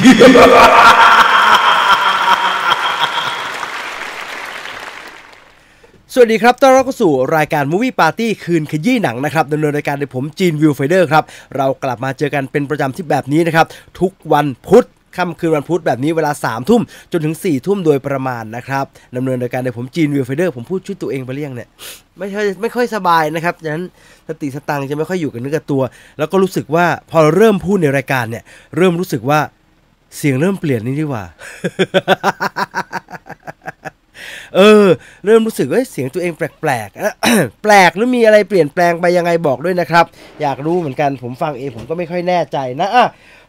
สวัสดีครับ ต้อนรับเข้าสู่รายการ Movie Party คืนขยี้หนังนะครับดำเนินรายการโดยผมจีน Viewfinder ครับ เรากลับมาเจอกันเป็นประจำที่แบบนี้นะครับ ทุกวันพุธค่ำคืนวันพุธแบบนี้เวลา3ามทุ่มจนถึง4ี่ทุ่มโดยประมาณนะครับดำเนินรายการโดยผมจีน Viewfinder ผมพูดชื่อตัวเองไปเรียงเนี่ยไม่ค่อยไม่ค่อยสบายนะครับฉะนั้นสติสตังค์จะไม่ค่อยอยู่กับเนื้อกับตัว แล้วก็รู้สึกว่าพอเราเริ่มพูดในรายการเนี่ยเริ่มรู้สึกว่า เสียงเริ่มเปลี่ยนนี่ดีกว่า เออ เริ่มรู้สึกว่าเสียงตัวเองแปลกๆแปลกหรือมีอะไรเปลี่ยนแปลงไปยังไงบอกด้วยนะครับ อยากรู้เหมือนกันผมฟังเองผมก็ไม่ค่อยแน่ใจนะอะ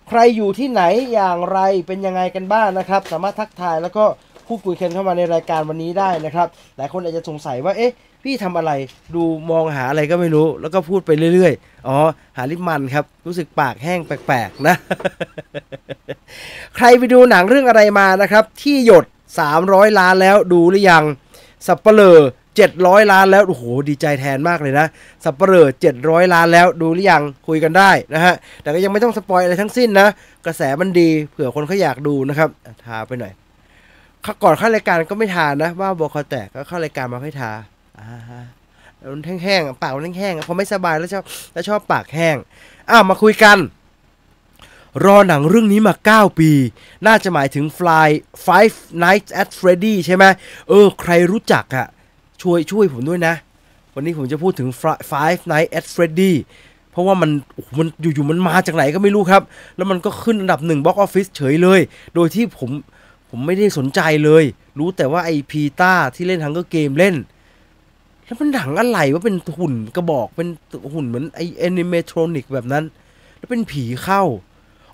ใครอยู่ที่ไหนอย่างไรเป็นยังไงกันบ้างนะครับ สามารถทักทายแล้วก็พูดคุยกันเข้ามาในรายการวันนี้ได้นะครับ หลายคนอาจจะสงสัยว่าเอ๊ะ พี่ทำอะไรดูมองหาอะไรก็ไม่รู้ แล้วก็พูดไปเรื่อยๆ อ๋อ หาลิปมันครับ รู้สึกปากแห้งแปลกๆนะ ใครไปดูหนังเรื่องอะไรมานะครับ ที่หยด 300 ล้านแล้วดูหรือยัง สับเปลอ700 ล้านแล้วโอ้โหดีใจแทนมากเลยนะ สับเปลอ700 ล้านแล้วดูหรือยังคุยกันได้นะฮะ แต่ก็ยังไม่ต้องสปอยอะไรทั้งสิ้นนะ กระแสมันดีเผื่อคนเขาอยากดูนะครับทาไปหน่อยเขาก่อนเข้ารายการก็ไม่ทานะว่าบอคอแตกก็เข้ารายการมาค่อยทาน แห้งๆปากมันแห้งๆพอไม่สบายแล้วชอบแล้วชอบปากแห้งอ้าวมาคุยกัน รอหนังเรื่องนี้มา 9 ปี น่าจะหมายถึง Fly Five Nights at Freddy ใช่ไหมเออ ใครรู้จักอะช่วยช่วยผมด้วยนะ วันนี้ผมจะพูดถึง Fri- Five Nights at Freddy เพราะว่ามันโอ้โหมันอยู่ๆมันมาจากไหนก็ไม่รู้ครับ แล้วมันก็ขึ้นอันดับหนึ่ง box office เฉยเลย โดยที่ผมผมไม่ได้สนใจเลย รู้แต่ว่าไอ Peeta ที่เล่น The Hunger Games เล่น แล้วมันหนังอะไรว่าเป็นหุ่นกระบอกเป็นหุ่นเหมือนไอ animatronic แบบนั้น แล้วเป็นผีเข้า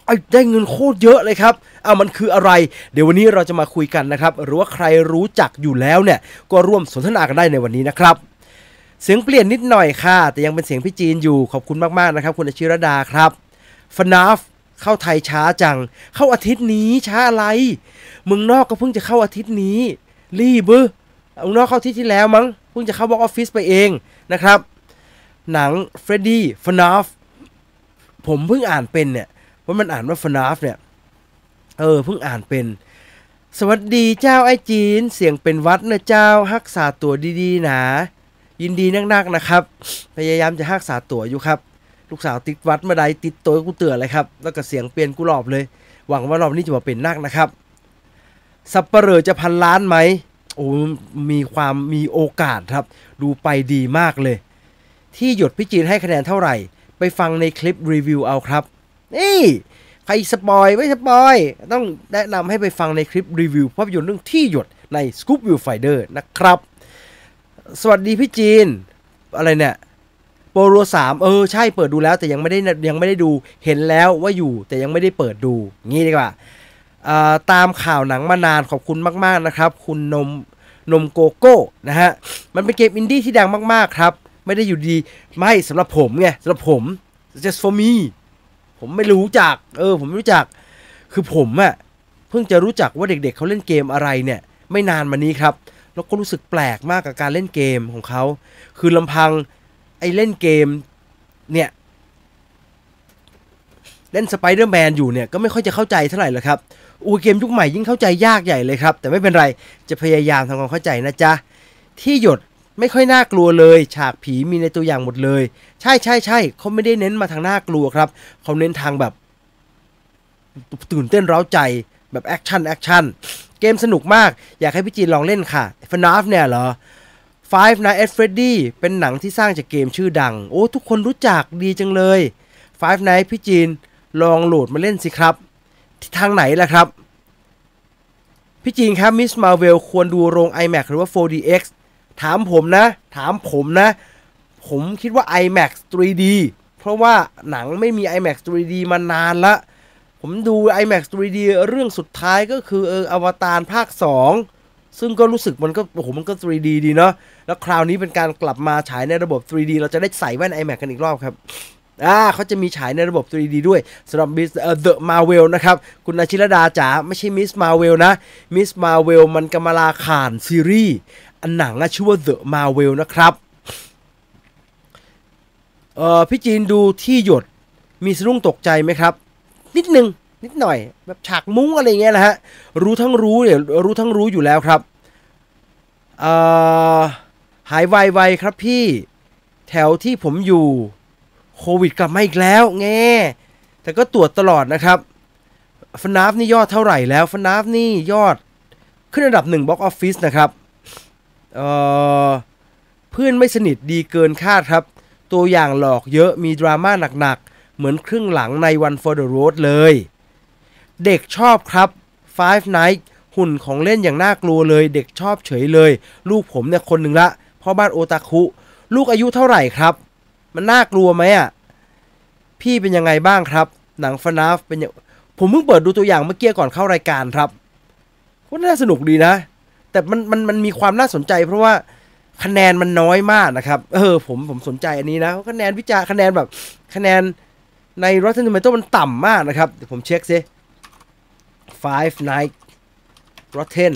ไอ้ได้เงินโคตรเยอะเลยครับเอามันคืออะไร เดี๋ยววันนี้เราจะมาคุยกันนะครับ หรือว่าใครรู้จักอยู่แล้วเนี่ย ก็ร่วมสนทนากันได้ในวันนี้นะครับ เสียงเปลี่ยนนิดหน่อยค่ะ แต่ยังเป็นเสียงพี่จีนอยู่ ขอบคุณมากๆนะครับ คุณอาชิรดาครับFNAF เข้าไทยช้าจัง เข้าอาทิตย์นี้ช้าอะไร เมืองนอกก็เพิ่งจะเข้าอาทิตย์นี้ รีบเบ้อเมืองนอกเข้าอาทิตย์ที่แล้วมั้ง เพิ่งจะเข้า box office ไปเองนะครับ หนัง Freddy FNAF ผมเพิ่งอ่านเป็นเนี่ยว่ามันอ่านว่า FNAF เนี่ยเออเพิ่งอ่านเป็น สวัสดีเจ้าไอ้จีน เสียงเป็นหวัดนะเจ้าฮักษาตัวดีๆนะยินดีนักๆนะครับ พยายามจะฮักษาตัวอยู่ครับ ลูกสาวติดวัดมาใดติดตัวกูเตือนเลยครับ แล้วก็เสียงเปลี่ยนกูรอบเลย หวังว่ารอบนี้จะมาเป็นนักนะครับสับเปเหร่อจะพันล้านไหม โอ้มีความมีโอกาสครับ ดูไปดีมากเลย ที่หยดพี่จีนให้คะแนนเท่าไหร่ ไปฟังในคลิปรีวิวเอาครับ นี่ใครสปอยไม่สปอย ต้องแนะนำให้ไปฟังในคลิปรีวิวภาพยนตร์เรื่องที่หยดใน Scoop View Finder นะครับ สวัสดีพี่จีน อะไรเนี่ยโปรโรสามเออใช่เปิดดูแล้วแต่ยังไม่ได้ยังไม่ได้ดูเห็นแล้วว่าอยู่แต่ยังไม่ได้เปิดดูงี้ดีกว่าอ่า ตามข่าวหนังมานานขอบคุณมากๆนะครับ คุณนมนมโกโก้นะฮะมันเป็นเกมอินดี้ที่ดังมากๆครับ ไม่ได้อยู่ดีไม่สำหรับผมไงสำหรับผม just for me ผมไม่รู้จัก เออ ผมไม่รู้จัก คือผมอะเพิ่งจะรู้จักว่าเด็กๆเขาเล่นเกมอะไรเนี่ย ไม่นานมานี้ครับ แล้วก็รู้สึกแปลกมากกับการเล่นเกมของเขา คือลำพังไอ้เล่นเกมเนี่ยเล่นสไปเดอร์แมนอยู่เนี่ยก็ไม่ค่อยจะเข้าใจเท่าไหร่หรอกครับ อูเกมยุคใหม่ยิ่งเข้าใจยากใหญ่เลยครับ แต่ไม่เป็นไรจะพยายามทำความเข้าใจนะจ๊ะ ที่หยดไม่ค่อยน่ากลัวเลย ฉากผีมีในตัวอย่างหมดเลย ใช่ใช่ใช่เขาไม่ได้เน้นมาทางน่ากลัวครับเขาเน้นทางแบบ ตื่นเต้นเร้าใจแบบแอคชั่นแอคชั่นเกมสนุกมาก อยากให้พี่จีนลองเล่นค่ะ FNAF เนี่ยเหรอ Five Nights at Freddy เป็นหนังที่สร้างจากเกมชื่อดัง โอ้ ทุกคนรู้จักดีจังเลย Five Nights พี่จีนลองโหลดมาเล่นสิครับ ทางไหนล่ะครับ พี่จีนครับ Miss Marvel ควรดูโรง IMAX หรือว่า 4DX ถามผมนะ ถามผมนะ ผมคิดว่า IMAX 3D เพราะว่าหนังไม่มี IMAX 3D มานานละ ผมดู IMAX 3D เรื่องสุดท้ายก็คือเอออวตารภาค 2 ซึ่งก็รู้สึกมันก็โอ้โหมันก็ 3D ดีเนาะแล้วคราวนี้เป็นการกลับมาฉายในระบบ 3D เราจะได้ใส่แว่น IMAX กันอีกรอบครับ อ่าเขาจะมีฉายในระบบ 3D ด้วยสำหรับ Miss เอ่อ The Marvel นะครับ คุณอาชิรดาจ๋าไม่ใช่ Miss Marvel นะ Miss Marvel มันกำมะลาข่านซีรีส์อันหนังอะชื่อว่า The Marvel นะครับเอ่อพี่จีนดูที่หยดมีสะดุ้งตกใจไหมครับ นิดนึงนิดหน่อยแบบฉากมุ้งอะไรเงี้ยนะฮะรู้ทั้งรู้เนี่ยรู้ทั้งรู้อยู่แล้วครับเอ่อหายไวๆครับพี่แถวที่ผมอยู่ โควิดกลับมาอีกแล้วแง่แต่ก็ตรวจตลอดนะครับฟนาฟนี่ยอดเท่าไหร่แล้วฟนาฟนี่ยอดขึ้นอันดับหนึ่งบ็อกออฟฟิศนะครับเอ่อเพื่อนไม่สนิทดีเกินคาดครับ ตัวอย่างหลอกเยอะมีดราม่าหนักๆ เหมือนครึ่งหลังใน One for the Road เลย เด็กชอบครับ Five Nights หุ่นของเล่นอย่างน่ากลัวเลย เด็กชอบเฉยเลย ลูกผมเนี่ยคนหนึ่งละพ่อบ้านโอตาคุ ลูกอายุเท่าไหร่ครับ มันน่ากลัวไหมอะ พี่เป็นยังไงบ้างครับ หนังฟนาฟเป็นยังผมเพิ่งเปิดดูตัวอย่างเมื่อกี้ก่อนเข้ารายการครับก็น่าสนุกดีนะ แต่มันมันมันมีความน่าสนใจ เพราะว่าคะแนนมันน้อยมากนะครับ เออ ผมผมสนใจอันนี้นะคะแนนวิจารณ์คะแนนแบบ คะแนนใน Rotten Tomato มันต่ำมากนะครับเดี๋ยวผมเช็คซิ Five Night Rotten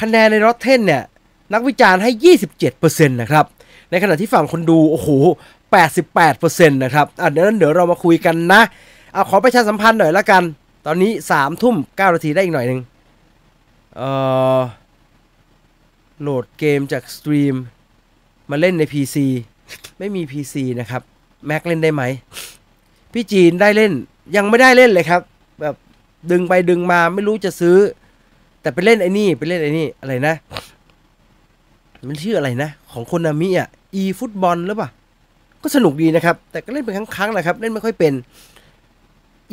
คะแนนใน Rotten เนี่ย นักวิจารณ์ให้ 27%นะครับ ในขณะที่ฝั่งคนดู โอ้โห 88%นะครับอะเดี๋ยวนั้นเดี๋ยวเรามาคุยกันนะเอาขอประชาสัมพันธ์หน่อยละกัน ตอนนี้3ทุ่ม9นาทีได้อีกหน่อยหนึ่งเอ่อโหลดเกมจากสตรีมมาเล่นใน PC ไม่มี PC นะครับ Mac เล่นได้ไหม พี่จีนได้เล่นยังไม่ได้เล่นเลยครับ แบบดึงไปดึงมาไม่รู้จะซื้อ แต่ไปเล่นไอ้นี่ ไปเล่นไอ้นี่อะไรนะ มันชื่ออะไรนะ ของ Konami อะ eFootball หรือเปล่า ก็สนุกดีนะครับ แต่ก็เล่นเป็นครั้งๆแหละครับ เล่นไม่ค่อยเป็น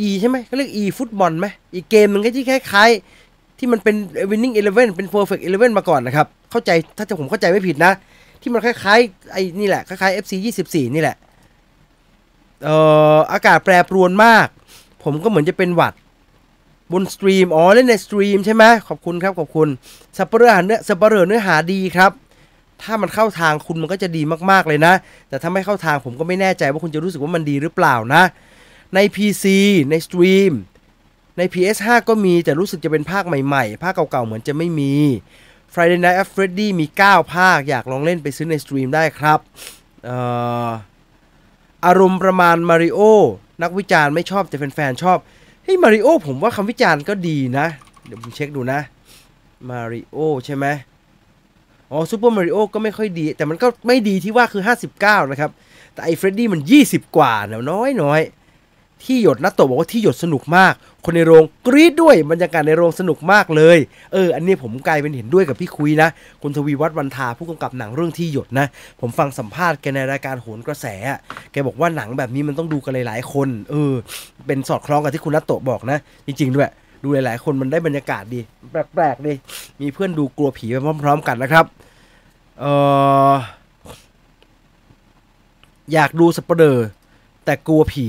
e ใช่ไหมก็เรียก e ฟุตบอลไหมอีเกมหนึ่งก็ที่คล้ายๆ ที่มันเป็น winning eleven เป็น perfect eleven มาก่อนนะครับ เข้าใจถ้าจะผมเข้าใจไม่ผิดนะ ที่มันคล้ายๆไอ้นี่แหละคล้ายๆ FC 24 นี่แหละเอ่ออากาศแปรปรวนมาก ผมก็เหมือนจะเป็นหวัดบน Steam อ๋อ เล่นใน Steam ใช่ไหมขอบคุณครับ ขอบคุณสัปเหร่อเนื้อสัปเหร่อเนื้อหาดีครับ ถ้ามันเข้าทางคุณมันก็จะดีมากๆเลยนะ แต่ถ้าไม่เข้าทางผมก็ไม่แน่ใจว่าคุณจะรู้สึกว่ามันดีหรือเปล่านะ ใน PC ใน Steam ใน PS5 ก็มีแต่รู้สึกจะเป็นภาคใหม่ๆ ภาคเก่าๆ เหมือนจะไม่มี Five Nights at Freddy มี 9 ภาค อยากลองเล่นไปซื้อใน Steam ได้ครับเอ่ออารมณ์ประมาณมาริโอนักวิจารณ์ไม่ชอบแต่แฟนๆชอบ เฮ้ยมาริโอผมว่าคำวิจารณ์ก็ดีนะ เดี๋ยวผมเช็คดูนะมาริโอใช่ไหม อ๋อซูเปอร์มาริโอก็ไม่ค่อยดี แต่มันก็ไม่ดีที่ว่าคือ 59 นะครับ แต่ไอ้เฟรดดี้มัน 20 กว่าเองน้อยน้อยๆธี่หยดนัตโตบอกว่าธี่หยดสนุกมาก คนในโรงกรี๊ดด้วยบรรยากาศในโรงสนุกมากเลย เออ อันนี้ผมกลายเป็นเห็นด้วยกับพี่คุยนะ คุณทวีวัฒน์วันทาผู้กำกับหนังเรื่องธี่หยดนะ ผมฟังสัมภาษณ์แกในรายการโหนกระแส แกบอกว่าหนังแบบนี้มันต้องดูกันหลายๆ คน เออ เป็นสอดคล้องกับที่คุณนัตโตบอกนะ จริงๆด้วย ดูหลายๆ คนมันได้บรรยากาศดี แปลกๆดี มีเพื่อนดูกลัวผีไปพร้อม ๆ กันนะครับ เอออยากดูสัปเหร่อ แต่กลัวผี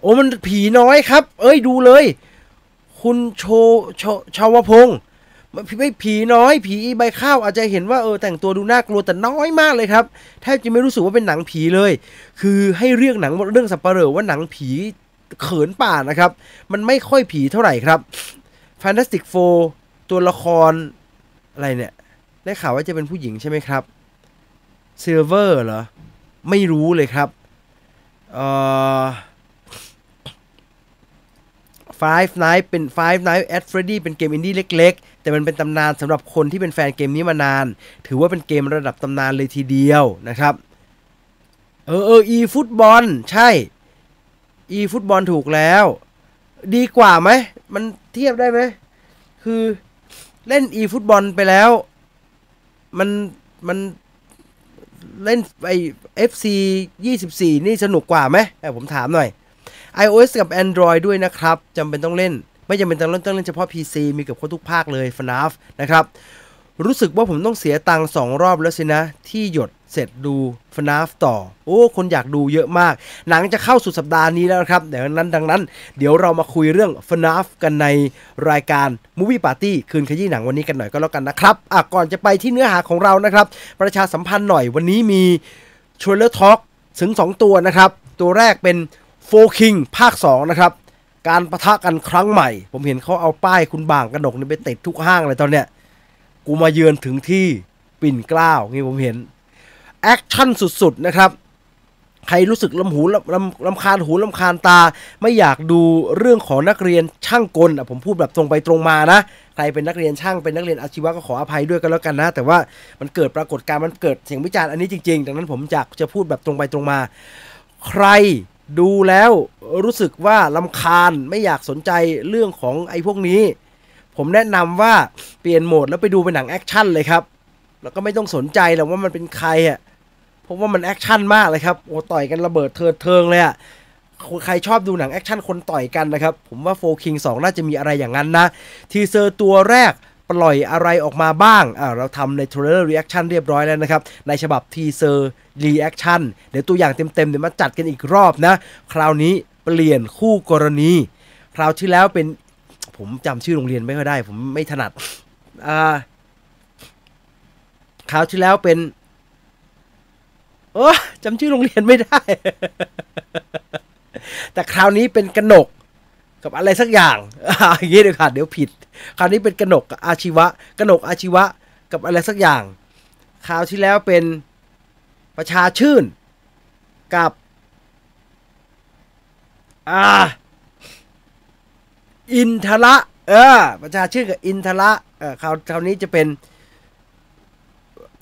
โอ้มันผีน้อยครับ เอ้ยดูเลย คุณโชโชชาวพงศ์ไม่ผีน้อย ผีใบข้าวอาจจะเห็นว่าเออแต่งตัวดูน่ากลัวแต่น้อยมากเลยครับแทบจะไม่รู้สึกว่าเป็นหนังผีเลย คือให้เรียกหนังเรื่องสัปเหร่อว่าหนังผีเขินปากนะครับ มันไม่ค่อยผีเท่าไหร่ครับ Fantastic Four ตัวละครอะไรเนี่ย ได้ข่าวว่าจะเป็นผู้หญิงใช่ไหมครับ Silver เหรอ ไม่รู้เลยครับเอ่อ Five Nights เป็น Five Nights at Freddy เป็นเกมอินดี้เล็ก ๆ แต่มันเป็นตำนานสำหรับคนที่เป็นแฟนเกมนี้มานาน ถือว่าเป็นเกมระดับตำนานเลยทีเดียวนะครับ เออเออ e ฟุตบอลใช่ e ฟุตบอลถูกแล้ว ดีกว่าไหม มันเทียบได้ไหม คือเล่น e ฟุตบอลไปแล้ว มันมันเล่นไอ FC 24นี่สนุกกว่าไหมเอผมถามหน่อย iOS กับ Android ด้วยนะครับจำเป็นต้องเล่น ไม่จำเป็นต้องเล่นต้องเล่นเฉพาะ PC มีกับครบทุกภาคเลย FNAF นะครับ รู้สึกว่าผมต้องเสียตังค์สองรอบแล้วสินะ ที่หยด เสร็จดู FNAF ต่อ โอ้ คนอยากดูเยอะมาก หนังจะเข้าสุดสัปดาห์นี้แล้วครับดี๋ยวนั้นดังนั้น เดี๋ยวเรามาคุยเรื่อง FNAF กันในรายการ Movie Party คืนขยี้หนังวันนี้กันหน่อยก็แล้วกันนะครับอะก่อนจะไปที่เนื้อหาของเรานะครับ ประชาสัมพันธ์หน่อยวันนี้มีช r เลอร์ทอ k ถึง 2 ตัวนะครับ ตัวแรกเป็นโฟคิงภาค 2 นะครับ การปะทะกันครั้งใหม่ ผมเห็นเขาเอาป้ายคุณบางกระดกนี่ไปติดทุกห้างเลยตอนเนี้ยกูมาเยือนถึงที่ปิ่นเกล้านี่ผมเห็น แอคชั่นสุดๆนะครับใครรู้สึกรำหูรำรำรำคาญหูรำคาญตา ไม่อยากดูเรื่องของนักเรียนช่างกลอะผมพูดแบบตรงไปตรงมานะใครเป็นนักเรียนช่างเป็นนักเรียนอาชีวะก็ขออภัยด้วยกันแล้วกันนะ แต่ว่ามันเกิดปรากฏการณ์มันเกิดเสียงวิจารณ์อันนี้จริงๆ ดังนั้นผมจะจะพูดแบบตรงไปตรงมา ใครดูแล้วรู้สึกว่ารำคาญไม่อยากสนใจเรื่องของไอ้พวกนี้ ผมแนะนำว่าเปลี่ยนโหมดแล้วไปดูเป็นหนังแอคชั่นเลยครับแล้วก็ไม่ต้องสนใจหรอกว่ามันเป็นใครอะ เพราะว่ามันแอคชั่นมากเลยครับโอ้ต่อยกันระเบิดเถิดเทิงเลยอะใครชอบดูหนังแอคชั่นคนต่อยกันนะครับ ผมว่า4 Kings 2น่าจะมีอะไรอย่างนั้นนะ teaser ตัวแรกปล่อยอะไรออกมาบ้างอ่าเราทำใน trailer reaction เรียบร้อยแล้วนะครับ ในฉบับทีเซอร์ reaction เดี๋ยวตัวอย่างเต็มๆเดี๋ยวมาจัดกันอีกรอบนะ คราวนี้เปลี่ยนคู่กรณี คราวที่แล้วเป็นผมจำชื่อโรงเรียนไม่ค่อยได้ ผมไม่ถนัดอ่าคราวที่แล้วเป็น โอ้จำชื่อโรงเรียนไม่ได้ แต่คราวนี้เป็นกนกกับอะไรสักอย่างอาอย่างนี้เดี๋ยวค่ะเดี๋ยวผิด คราวนี้เป็นกนกกับอาชีวะกนกอาชีวะกับอะไรสักอย่าง คราวที่แล้วเป็นประชาชื่นกับ อ่า อินทระเออ ประชาชื่นกับอินทระเออคราวคราวนี้จะเป็น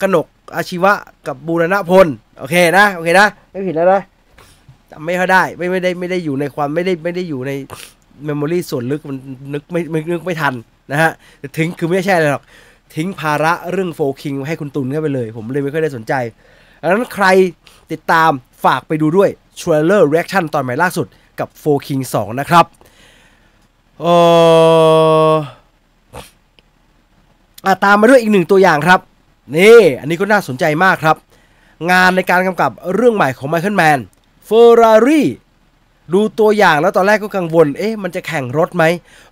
กนกอาชีวะกับบูรณพล โอเคนะโอเคนะไม่ผิดแล้วนะจำไม่ค่อยได้ไม่ไม่ได้ไม่ได้อยู่ในความไม่ได้ไม่ได้อยู่ในmemory ส่วนลึกมันนึกไม่ไม่นึกไม่ทันนะฮะทิ้งคือไม่ใช่อะไรหรอกทิ้งภาระเรื่อง4 Kings ให้คุณตุนเข้าไปเลย ผมเลยไม่ค่อยได้สนใจดังนั้นใครติดตามฝากไปดูด้วย trailer reaction ตอนใหม่ล่าสุดกับ4 Kings 2นะครับเอออตามมาด้วยอีกหนึ่งตัวอย่างครับ นี่ อันนี้ก็น่าสนใจมากครับ งานในการกำกับเรื่องใหม่ของ Michael Mannเฟอร์รารี่ดูตัวอย่างแล้วตอนแรกก็กังวล เอ๊ะ มันจะแข่งรถไหม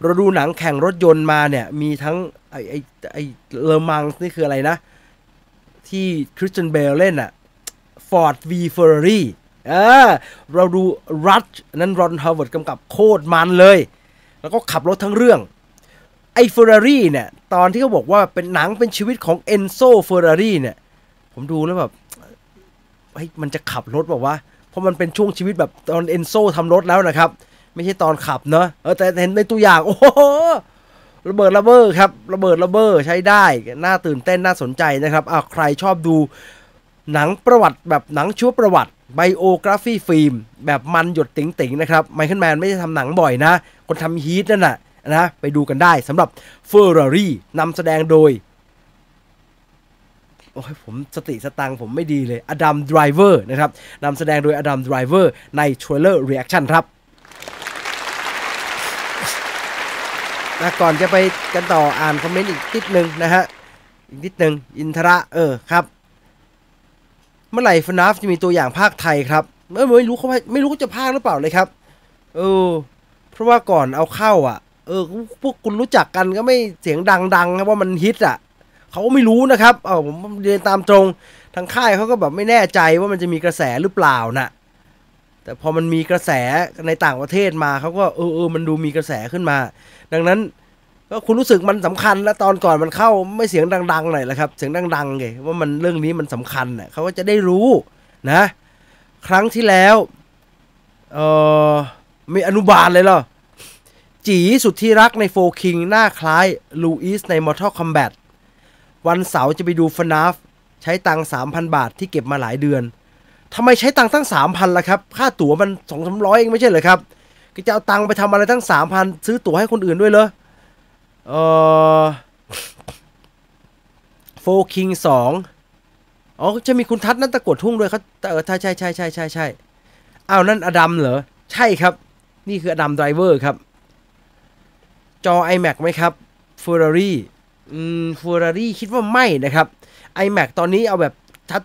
เราดูหนังแข่งรถยนต์มาเนี่ย มีทั้งไอไอไอ Le Mans นี่คืออะไรนะ ที่ Christian Bale เล่นอะ Ford v Ferrari เออเราดู Rush นั้น Ron Howard กำกับโคตรมันเลย แล้วก็ขับรถทั้งเรื่อง ไอ้เฟอร์รารี่เนี่ย ตอนที่เขาบอกว่าเป็นหนังเป็นชีวิตของ Enzo Ferrari เนี่ย ผมดูแล้วแบบ เฮ้ยมันจะขับรถบอกว่า เพราะมันเป็นช่วงชีวิตแบบตอน Enzo ทำรถแล้วนะครับ ไม่ใช่ตอนขับเนอะเออแต่เห็นในตัวอย่าง โอ้โหระเบิดระเบ้อครับระเบิดระเบ้อใช้ได้น่าตื่นเต้นน่าสนใจนะครับอ่าใครชอบดูหนังประวัติแบบหนังชีวประวัติ biography film แบบมันหยดติ๋งๆนะครับ Michael Mann ไม่ได้ทำหนังบ่อยนะ คนทำ Heat นั่นน่ะนะไปดูกันได้สำหรับเฟอร์รารี่นำแสดงโดย โอ้ยผมสติสตังผมไม่ดีเลย Adam Driver นะครับนำแสดงโดย Adam Driver ใน Trailer Reaction ครับนะก่อนจะไปกันต่ออ่านคอมเมนต์อีกนิดนึงนะฮะ อีกนิดนึง อินทระ เออครับ เมื่อไหร่ FNAF จะมีตัวอย่างพากย์ไทยครับเออไม่รู้เขาไม่รู้เขาจะพากย์หรือเปล่าเลยครับ เออ เพราะว่าก่อนเอาเข้าอะ เออ พวกคุณรู้จักกันก็ไม่เสียงดังๆนะว่ามันฮิตอะ เขาก็ไม่รู้นะครับเออผมเรียนตามตรงทางค่ายเขาก็แบบไม่แน่ใจว่ามันจะมีกระแสหรือเปล่าน่ะแต่พอมันมีกระแสในต่างประเทศมาเขาก็เออเออมันดูมีกระแสขึ้นมา ดังนั้นก็คุณรู้สึกมันสำคัญแล้วตอนก่อนมันเข้าไม่เสียงดังๆหน่อยแหละครับ เสียงดังๆไงว่ามันเรื่องนี้มันสำคัญเน่ะเขาก็จะได้รู้นะ ครั้งที่แล้วเออมีอนุบาลเลยเหรอจีสุดที่รักในโฟคิงหน้าคล้ายลูอิสใน Mortal Kombat วันเสาร์จะไปดูฟนาฟใช้ตังค์3,000บาทที่เก็บมาหลายเดือนทำไมใช้ตังค์ตั้ง3,000ล่ะครับ ค่าตั๋วมัน2 3 0 0เองไม่ใช่เหรอครับก็จะเอาตังค์ไปทำอะไรตั้ง3,000ซื้อตั๋วให้คนอื่นด้วยเหรอเออโฟคิงสองอ๋อจะมีคุณทัศน์นั่นตะกวดทุ่งด้วยเขาเออใช่ใช่ใช่ใช่ใช่ใช่อ้าวนั่นอดัมเหรอ ใช่ครับ นี่คืออดัมไดรเวอร์ครับ จอ iMac ไหมครับ Ferrari อืม Ferrari คิดว่าไม่นะครับ iMac ตอนนี้เอาแบบ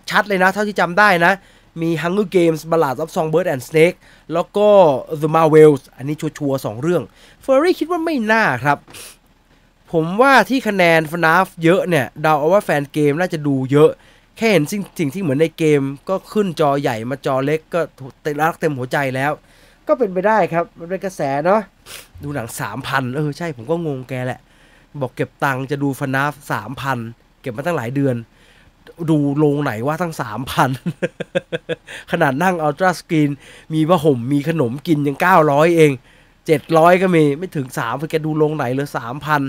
ชัดๆเลยนะ เท่าที่จำได้นะ มี Hunger Games Ballad of Songbird and Snake แล้วก็ The Marvels อันนี้ชัวร์ๆสองเรื่อง Ferrari คิดว่าไม่น่าครับ ผมว่าที่คะแนน FNAF เยอะเนี่ย เดาเอาว่าแฟนเกมน่าจะดูเยอะ แค่เห็นสิ่งสิ่งที่เหมือนในเกม ก็ขึ้นจอใหญ่มาจอเล็กก็เต็มรักเต็มหัวใจแล้ว ก็เป็นไปได้ครับ มันเป็นกระแสเนาะ ดูหนังสามพันเออใช่ผมก็งงแกแหละ บอกเก็บตังค์จะดูฟนาฟสามพันเก็บมาตั้งหลายเดือน ดูโรงไหนว่าทั้งสามพันขนาดนั่งอัลตร้าสกรีน มีผ้าห่มมีขนมกินยังเก้าร้อยเองเจ็ดร้อยก็มี ไม่ถึงสามแกดูโรงไหนเลยสามพัน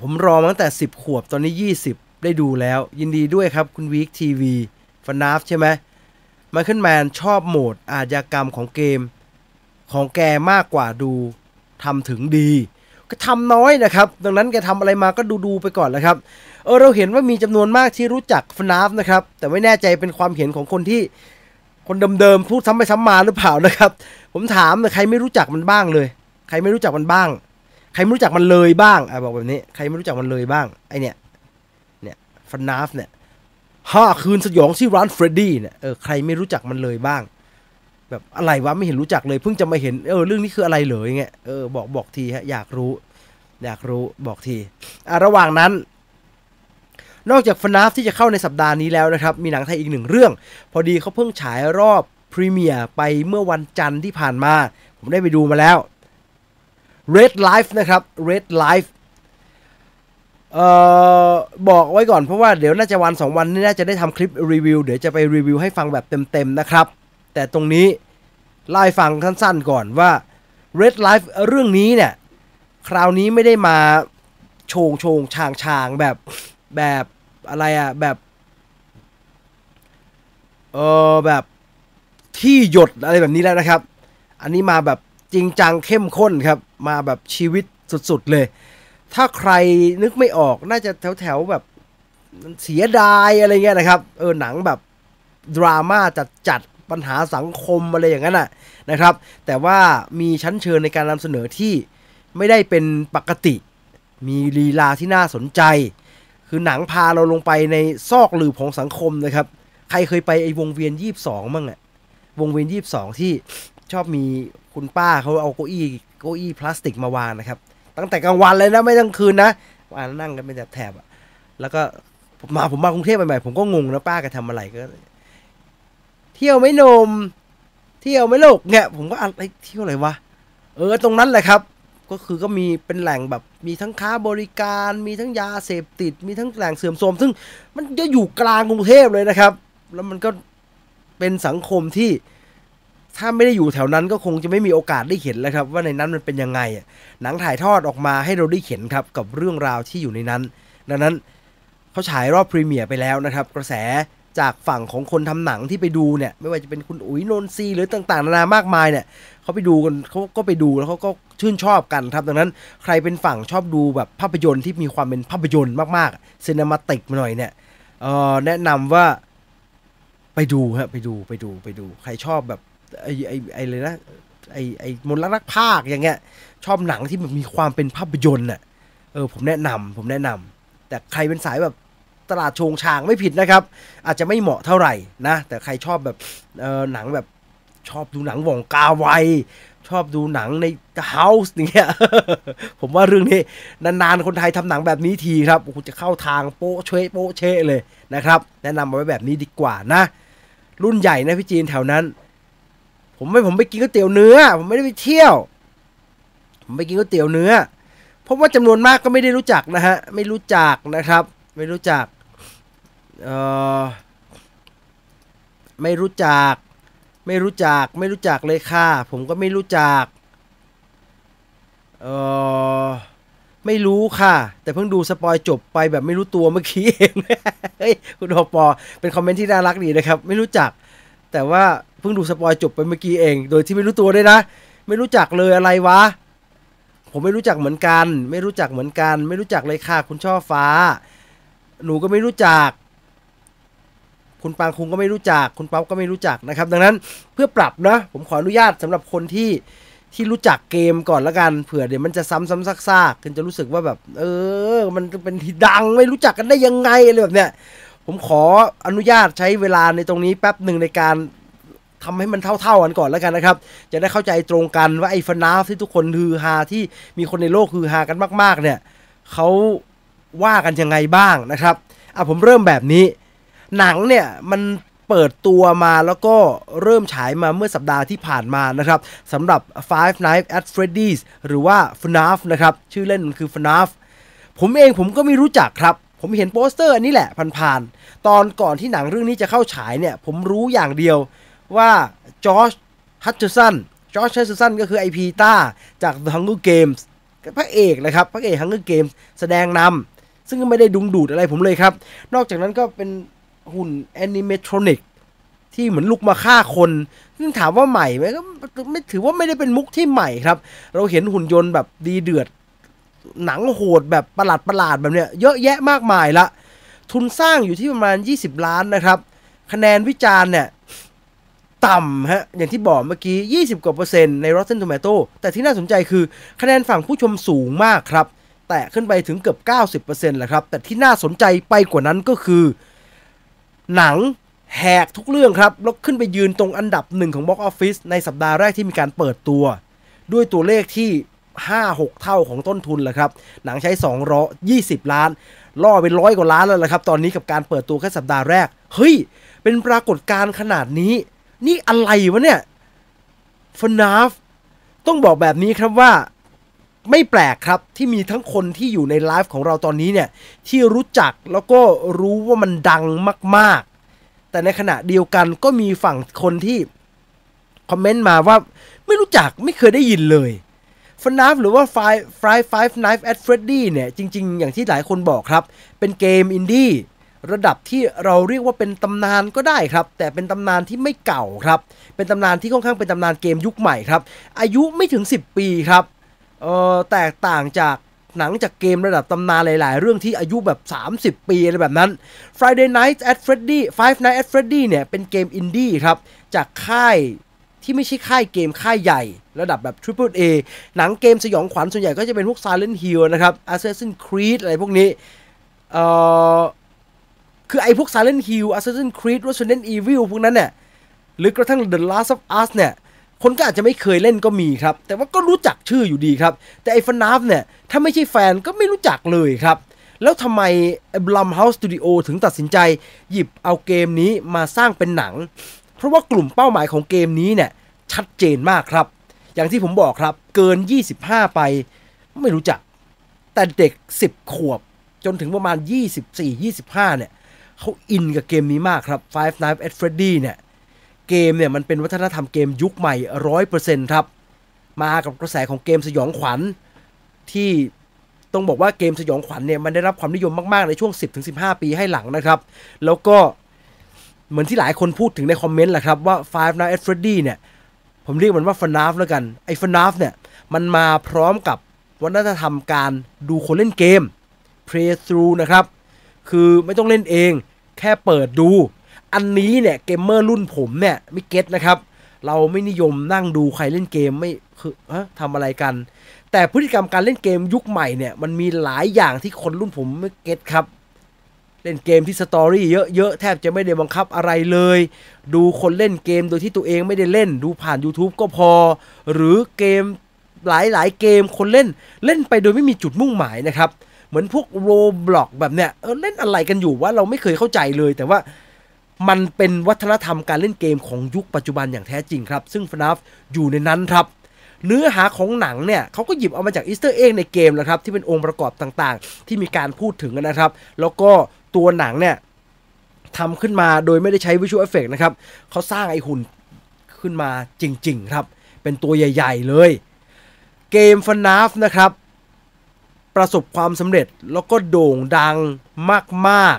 ผมรอมาตั้งแต่สิบขวบตอนนี้ยี่สิบได้ดูแล้ว ยินดีด้วยครับคุณวีคทีวีฟนาฟใช่ไหมไมเคิลแมนชอบโหมดอาชญากรรมของเกม ของแกมากกว่าดู ทำถึงดีก็ทำน้อยนะครับ ดังนั้นแกทำอะไรมาก็ดูดูๆไปก่อนแหละครับ เออเราเห็นว่ามีจำนวนมากที่รู้จักฟนาฟนะครับ แต่ไม่แน่ใจเป็นความเห็นของคนที่คนเดิมๆพูดซ้ำไปซ้ำมาหรือเปล่านะครับ ผมถามเลยใครไม่รู้จักมันบ้างเลย ใครไม่รู้จักมันบ้าง ใครไม่รู้จักมันเลยบ้างอะบอกแบบนี้ ใครไม่รู้จักมันเลยบ้างไอเนี่ยเนี่ยฟันนาฟเนี่ยห้าคืนสยองที่ร้านเฟรดดี้เนี่ยเออใครไม่รู้จักมันเลยบ้าง แบบอะไรวะไม่เห็นรู้จักเลยเพิ่งจะมาเห็นเออเรื่องนี้คืออะไรเหรออย่างเงี้ยเออบอกบอกทีฮะอยากรู้ อยากรู้บอกทีอะระหว่างนั้น นอกจากฟนาฟที่จะเข้าในสัปดาห์นี้แล้วนะครับ มีหนังไทยอีกหนึ่งเรื่อง พอดีเขาเพิ่งฉายรอบพรีเมียร์ไปเมื่อวันจันทร์ที่ผ่านมา ผมได้ไปดูมาแล้ว Red Life นะครับ Red Life เอ่อบอกไว้ก่อนเพราะว่าเดี๋ยวน่าจะวันสองวันนี้น่าจะได้ทำคลิปรีวิว เดี๋ยวจะไปรีวิวให้ฟังแบบเต็มๆนะครับ แต่ตรงนี้เล่าฟังสั้นๆก่อนว่า Red Life เรื่องนี้เนี่ย คราวนี้ไม่ได้มาโชงโชงชางชางแบบแบบอะไรอะแบบเออแบบที่หยดอะไรแบบนี้แล้วนะครับ อันนี้มาแบบจริงจังเข้มข้นครับ มาแบบชีวิตสุดๆเลย ถ้าใครนึกไม่ออกน่าจะแถวๆแบบเสียดายอะไรเงี้ยนะครับ เออหนังแบบดราม่าจัดจัด ปัญหาสังคมอะไรอย่างนั้นน่ะนะครับ แต่ว่ามีชั้นเชิญในการนำเสนอที่ไม่ได้เป็นปกติ มีลีลาที่น่าสนใจ คือหนังพาเราลงไปในซอกหลืบของสังคมนะครับ ใครเคยไปไอ้วงเวียนยี่สิบสองมั่งอะวงเวียนยี่สิบสองที่ชอบมีคุณป้าเขาเอาเก้าอี้เก้าอี้พลาสติกมาวางนะครับ ตั้งแต่กลางวันเลยนะไม่ต้องคืนนะวางนั่งกันเป็นแถบๆอะแล้วก็มมาผมมากรุงเทพใหม่ๆผมก็งงนะป้าแกทำอะไรก็ เที่ยวไม่นม เที่ยวไม่ลูกเนี่ยผมก็อะไรเที่ยวอะไรวะเออตรงนั้นแหละครับ ก็คือก็มีเป็นแหล่งแบบมีทั้งค้าบริการ มีทั้งยาเสพติด มีทั้งแหล่งเสื่อมโทรมซึ่งมันจะอยู่กลางกรุงเทพเลยนะครับ แล้วมันก็เป็นสังคมที่ถ้าไม่ได้อยู่แถวนั้นก็คงจะไม่มีโอกาสได้เห็นแล้วครับ ว่าในนั้นมันเป็นยังไงหนังถ่ายทอดออกมาให้เราได้เห็นครับกับเรื่องราวที่อยู่ในนั้น ดังนั้นเขาฉายรอบพรีเมียร์ไปแล้วนะครับ กระแส จากฝั่งของคนทำหนังที่ไปดูเนี่ย ไม่ว่าจะเป็นคุณอุ๋ยนนทรีหรือต่างๆนานามากมายเนี่ยเขาไปดูกันเขาก็ไปดูแล้วเขาก็ชื่นชอบกันครับดังนั้นใครเป็นฝั่งชอบดูแบบภาพยนตร์ที่มีความเป็นภาพยนตร์มากๆซีนมาติกหน่อยเนี่ยเออแนะนำว่าไปดูฮะไปดูไปดูไปดู ใครชอบแบบไอ้ไอ้ไอ้เลยนะไอ้ไอ้มนรักภาคอย่างเงี้ยชอบหนังที่มันมีความเป็นภาพยนตร์น่ะเออผมแนะนำผมแนะนำแต่ใครเป็นสายแบบ ตลาดโชงชางไม่ผิดนะครับ อาจจะไม่เหมาะเท่าไหร่นะ แต่ใครชอบแบบเออหนังแบบชอบดูหนังว่องกาไวชอบดูหนังใน House อย่างเงี้ย ผมว่าเรื่องนี้ นานๆ คนไทยทำหนังแบบนี้ทีครับโอ้โหจะเข้าทางโป๊ะเชะโป๊ะเชะเลยนะครับ แนะนำเอาไว้แบบนี้ดีกว่านะ รุ่นใหญ่นะพี่จีนแถวนั้น ผมไม่ผมไปกินก๋วยเตี๋ยวเนื้อ ผมไม่ได้ไปเที่ยว ผมไปกินก๋วยเตี๋ยวเนื้อ เพราะว่าจำนวนมากก็ไม่ได้รู้จักนะฮะ ไม่รู้จักนะครับ ไม่รู้จัก เอ่อ ไม่รู้จัก ไม่รู้จัก ไม่รู้จักเลยค่ะ ผมก็ไม่รู้จัก เออไม่รู้ค่ะ แต่เพิ่งดูสปอยจบไปแบบไม่รู้ตัวเมื่อกี้เอง เฮ้ย คุณโอปอ เป็นคอมเมนต์ที่น่ารักดีนะครับ ไม่รู้จัก แต่ว่าเพิ่งดูสปอยจบไปเมื่อกี้เอง โดยที่ไม่รู้ตัวด้วยนะ ไม่รู้จักเลยอะไรวะ ผมไม่รู้จักเหมือนกัน ไม่รู้จักเหมือนกัน ไม่รู้จักเลยค่ะ คุณช่อฟ้า หนูก็ไม่รู้จัก คุณปางคุงก็ไม่รู้จัก คุณป๊อปก็ไม่รู้จักนะครับ ดังนั้นเพื่อปรับนะ ผมขออนุญาตสำหรับคนที่ที่รู้จักเกมก่อนละกันเผื่อเดี๋ยวมันจะซ้ำซ้ำซากๆกันจะรู้สึกว่าแบบ เออ มันเป็นที่ดังไม่รู้จักกันได้ยังไงอะไรแบบเนี้ยผมขออนุญาตใช้เวลาในตรงนี้แป๊บหนึ่งในการทำให้มันเท่าๆกันก่อนแล้วกันนะครับ จะได้เข้าใจตรงกันว่าไอ้ฟนาฟที่ทุกคนฮือฮาที่มีคนในโลกฮือฮากันมาก ๆ เนี่ยเขา ว่ากันยังไงบ้างนะครับอะผมเริ่มแบบนี้ หนังเนี่ยมันเปิดตัวมาแล้วก็เริ่มฉายมาเมื่อสัปดาห์ที่ผ่านมานะครับสำหรับ Five Nights at Freddy's หรือว่า FNAF นะครับ ชื่อเล่นมันคือ FNAF ผมเองผมก็ไม่รู้จักครับ ผมเห็นโปสเตอร์อันนี้แหละผ่านๆ ตอนก่อนที่หนังเรื่องนี้จะเข้าฉายเนี่ย ผมรู้อย่างเดียวว่า Josh Hutcherson Josh Hutcherson ก็คือไอ Peeta จาก The Hunger Games พระเอกนะครับ พระเอก Hunger Games แสดงนำ ซึ่งก็ไม่ได้ดึงดูดอะไรผมเลยครับ นอกจากนั้นก็เป็นหุ่น animatronic ที่เหมือนลุกมาฆ่าคน ซึ่งถามว่าใหม่ไหมก็ไม่ถือว่าไม่ได้เป็นมุกที่ใหม่ครับ เราเห็นหุ่นยนต์แบบดีเดือด หนังโหดแบบประหลาดประหลาดแบบเนี้ยเยอะแยะมากมายละ ทุนสร้างอยู่ที่ประมาณ 20 ล้านนะครับ คะแนนวิจารณ์เนี่ยต่ำฮะ อย่างที่บอกเมื่อกี้ 20 กว่าเปอร์เซ็นต์ใน Rotten Tomato แต่ที่น่าสนใจคือคะแนนฝั่งผู้ชมสูงมากครับ แต่ขึ้นไปถึงเกือบ 90%แหละครับ แต่ที่น่าสนใจไปกว่านั้นก็คือ หนังแหกทุกเรื่องครับ แล้วขึ้นไปยืนตรงอันดับหนึ่งของ Box Office ในสัปดาห์แรกที่มีการเปิดตัว ด้วยตัวเลขที่ 5-6 เท่าของต้นทุนแหละครับ หนังใช้220 ล้าน ล่อเป็นร้อยกว่าล้านแล้วละครับ ตอนนี้กับการเปิดตัวแค่สัปดาห์แรก เฮ้ย เป็นปรากฏการณ์ขนาดนี้ นี่อะไรวะเนี่ยฟนาฟต้องบอกแบบนี้ครับว่า ไม่แปลกครับที่มีทั้งคนที่อยู่ในไลฟ์ของเราตอนนี้เนี่ยที่รู้จักแล้วก็รู้ว่ามันดังมาก ๆ แต่ในขณะเดียวกันก็มีฝั่งคนที่คอมเมนต์มาว่าไม่รู้จักไม่เคยได้ยินเลย FNAF หรือว่า Five Five Five Nights at Freddy เนี่ยจริง ๆ อย่างที่หลายคนบอกครับ เป็นเกมอินดี้ระดับที่เราเรียกว่าเป็นตำนานก็ได้ครับ แต่เป็นตำนานที่ไม่เก่าครับ เป็นตำนานที่ค่อนข้างเป็นตำนานเกมยุคใหม่ครับ อายุไม่ถึง 10 ปีครับ เออแตกต่างจากหนังจากเกมระดับตำนานหลาย ๆ เรื่องที่อายุแบบ 30 ปีอะไรแบบนั้น Friday Night at Freddy Five Nights at Freddy เนี่ยเป็นเกมอินดี้ครับ จากค่ายที่ไม่ใช่ค่ายเกมค่ายใหญ่ ระดับแบบ Triple A หนังเกมสยองขวัญส่วนใหญ่ก็จะเป็นพวก Silent Hill นะครับ Assassin's Creed อะไรพวกนี้ เอ่อ คือไอ้พวก Silent Hill Assassin's Creed Resident Evil พวกนั้นเนี่ย หรือกระทั่ง The Last of Us เนี่ย คนก็อาจจะไม่เคยเล่นก็มีครับ แต่ว่าก็รู้จักชื่ออยู่ดีครับ แต่ไอ้ฟนาฟเนี่ย ถ้าไม่ใช่แฟนก็ไม่รู้จักเลยครับ แล้วทำไมบลัมเฮาส์สตูดิโอถึงตัดสินใจ หยิบเอาเกมนี้มาสร้างเป็นหนัง เพราะว่ากลุ่มเป้าหมายของเกมนี้เนี่ย ชัดเจนมากครับ อย่างที่ผมบอกครับ เกิน 25 ไป ไม่รู้จัก แต่เด็ก 10 ขวบ จนถึงประมาณ 24-25 เนี่ยเขาอินกับเกมนี้มากครับ Five Nights at Freddy เนี่ย เกมเนี่ยมันเป็นวัฒนธรรมเกมยุคใหม่ร้อยเปอร์เซ็นต์ครับ มากับกระแสของเกมสยองขวัญ ที่ต้องบอกว่าเกมสยองขวัญเนี่ยมันได้รับความนิยมมากๆในช่วง 10-15 ปีให้หลังนะครับ แล้วก็เหมือนที่หลายคนพูดถึงในคอมเมนต์แหละครับว่า Five Nights at Freddy เนี่ย ผมเรียกมันว่า FNAF แล้วกัน ไอ้ FNAF เนี่ย มันมาพร้อมกับวัฒนธรรมการดูคนเล่นเกม play through นะครับ คือไม่ต้องเล่นเอง แค่เปิดดู อันนี้เนี่ยเกมเมอร์รุ่นผมเนี่ยไม่เก็ตนะครับ เราไม่นิยมนั่งดูใครเล่นเกมไม่คือฮะทำอะไรกัน แต่พฤติกรรมการเล่นเกมยุคใหม่เนี่ยมันมีหลายอย่างที่คนรุ่นผมไม่เก็ตครับเล่นเกมที่ story เยอะๆ แทบจะไม่ได้บังคับอะไรเลย ดูคนเล่นเกมโดยที่ตัวเองไม่ได้เล่น ดูผ่าน YouTube ก็พอ หรือเกมหลายๆเกมคนเล่นเล่นไปโดยไม่มีจุดมุ่งหมายนะครับ เหมือนพวกโรบล็อกแบบเนี้ยเออเล่นอะไรกันอยู่ว่าเราไม่เคยเข้าใจเลย แต่ว่า มันเป็นวัฒนธรรมการเล่นเกมของยุคปัจจุบันอย่างแท้จริงครับ ซึ่ง FNAF อยู่ในนั้นครับ เนื้อหาของหนังเนี่ยเขาก็หยิบเอามาจาก Easter egg ในเกมแหละครับ ที่เป็นองค์ประกอบต่างๆ ที่มีการพูดถึงนะครับ แล้วก็ตัวหนังเนี่ยทำขึ้นมาโดยไม่ได้ใช้ visual effect นะครับเขาสร้างไอหุ่นขึ้นมาจริง ๆ ครับ เป็นตัวใหญ่ ๆ เลย เกม FNAF นะครับ ประสบความสำเร็จแล้วก็โด่งดังมาก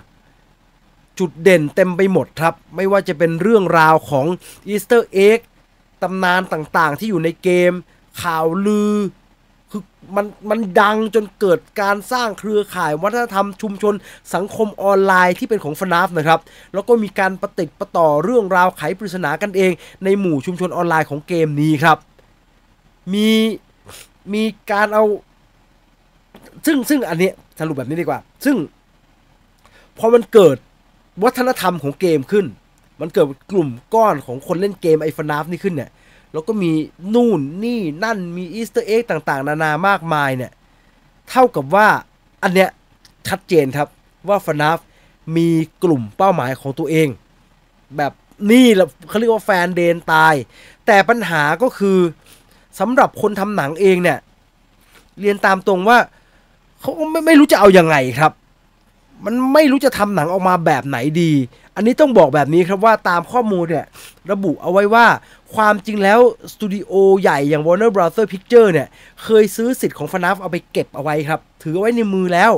จุดเด่นเต็มไปหมดครับ ไม่ว่าจะเป็นเรื่องราวของ Easter egg ตำนานต่างๆ ที่อยู่ในเกม ข่าวลือ คือมันมันดังจนเกิดการสร้างเครือข่ายวัฒนธรรมชุมชนสังคมออนไลน์ที่เป็นของ FNAF นะครับ แล้วก็มีการประติดประต่อเรื่องราวไขปริศนากันเอง ในหมู่ชุมชนออนไลน์ของเกมนี้ครับ มีมีการเอา ซึ่งซึ่งอันนี้สรุปแบบนี้ดีกว่า ซึ่งพอมันเกิด วัฒนธรรมของเกมขึ้น มันเกิดกลุ่มก้อนของคนเล่นเกมไอ FNAF นี่ขึ้นเนี่ย แล้วก็มีนู่นนี่นั่นมี Easter egg ต่างๆ นานามากมายเนี่ย เท่ากับว่าอันเนี้ยชัดเจนครับว่า FNAFมีกลุ่มเป้าหมายของตัวเอง แบบนี่แหละเขาเรียกว่าแฟนเดนตาย แต่ปัญหาก็คือสำหรับคนทำหนังเองเนี่ย เรียนตามตรงว่าเขาก็ไม่ไม่รู้จะเอาอยัางไงครับ มันไม่รู้จะทำหนังออกมาแบบไหนดี อันนี้ต้องบอกแบบนี้ครับว่าตามข้อมูลเนี่ยระบุเอาไว้ว่าความจริงแล้วสตูดิโอใหญ่อย่าง Warner Brother Picture เนี่ยเคยซื้อสิทธิ์ของ FNAF เอาไปเก็บเอาไว้ครับ ถือไว้ในมือแล้ว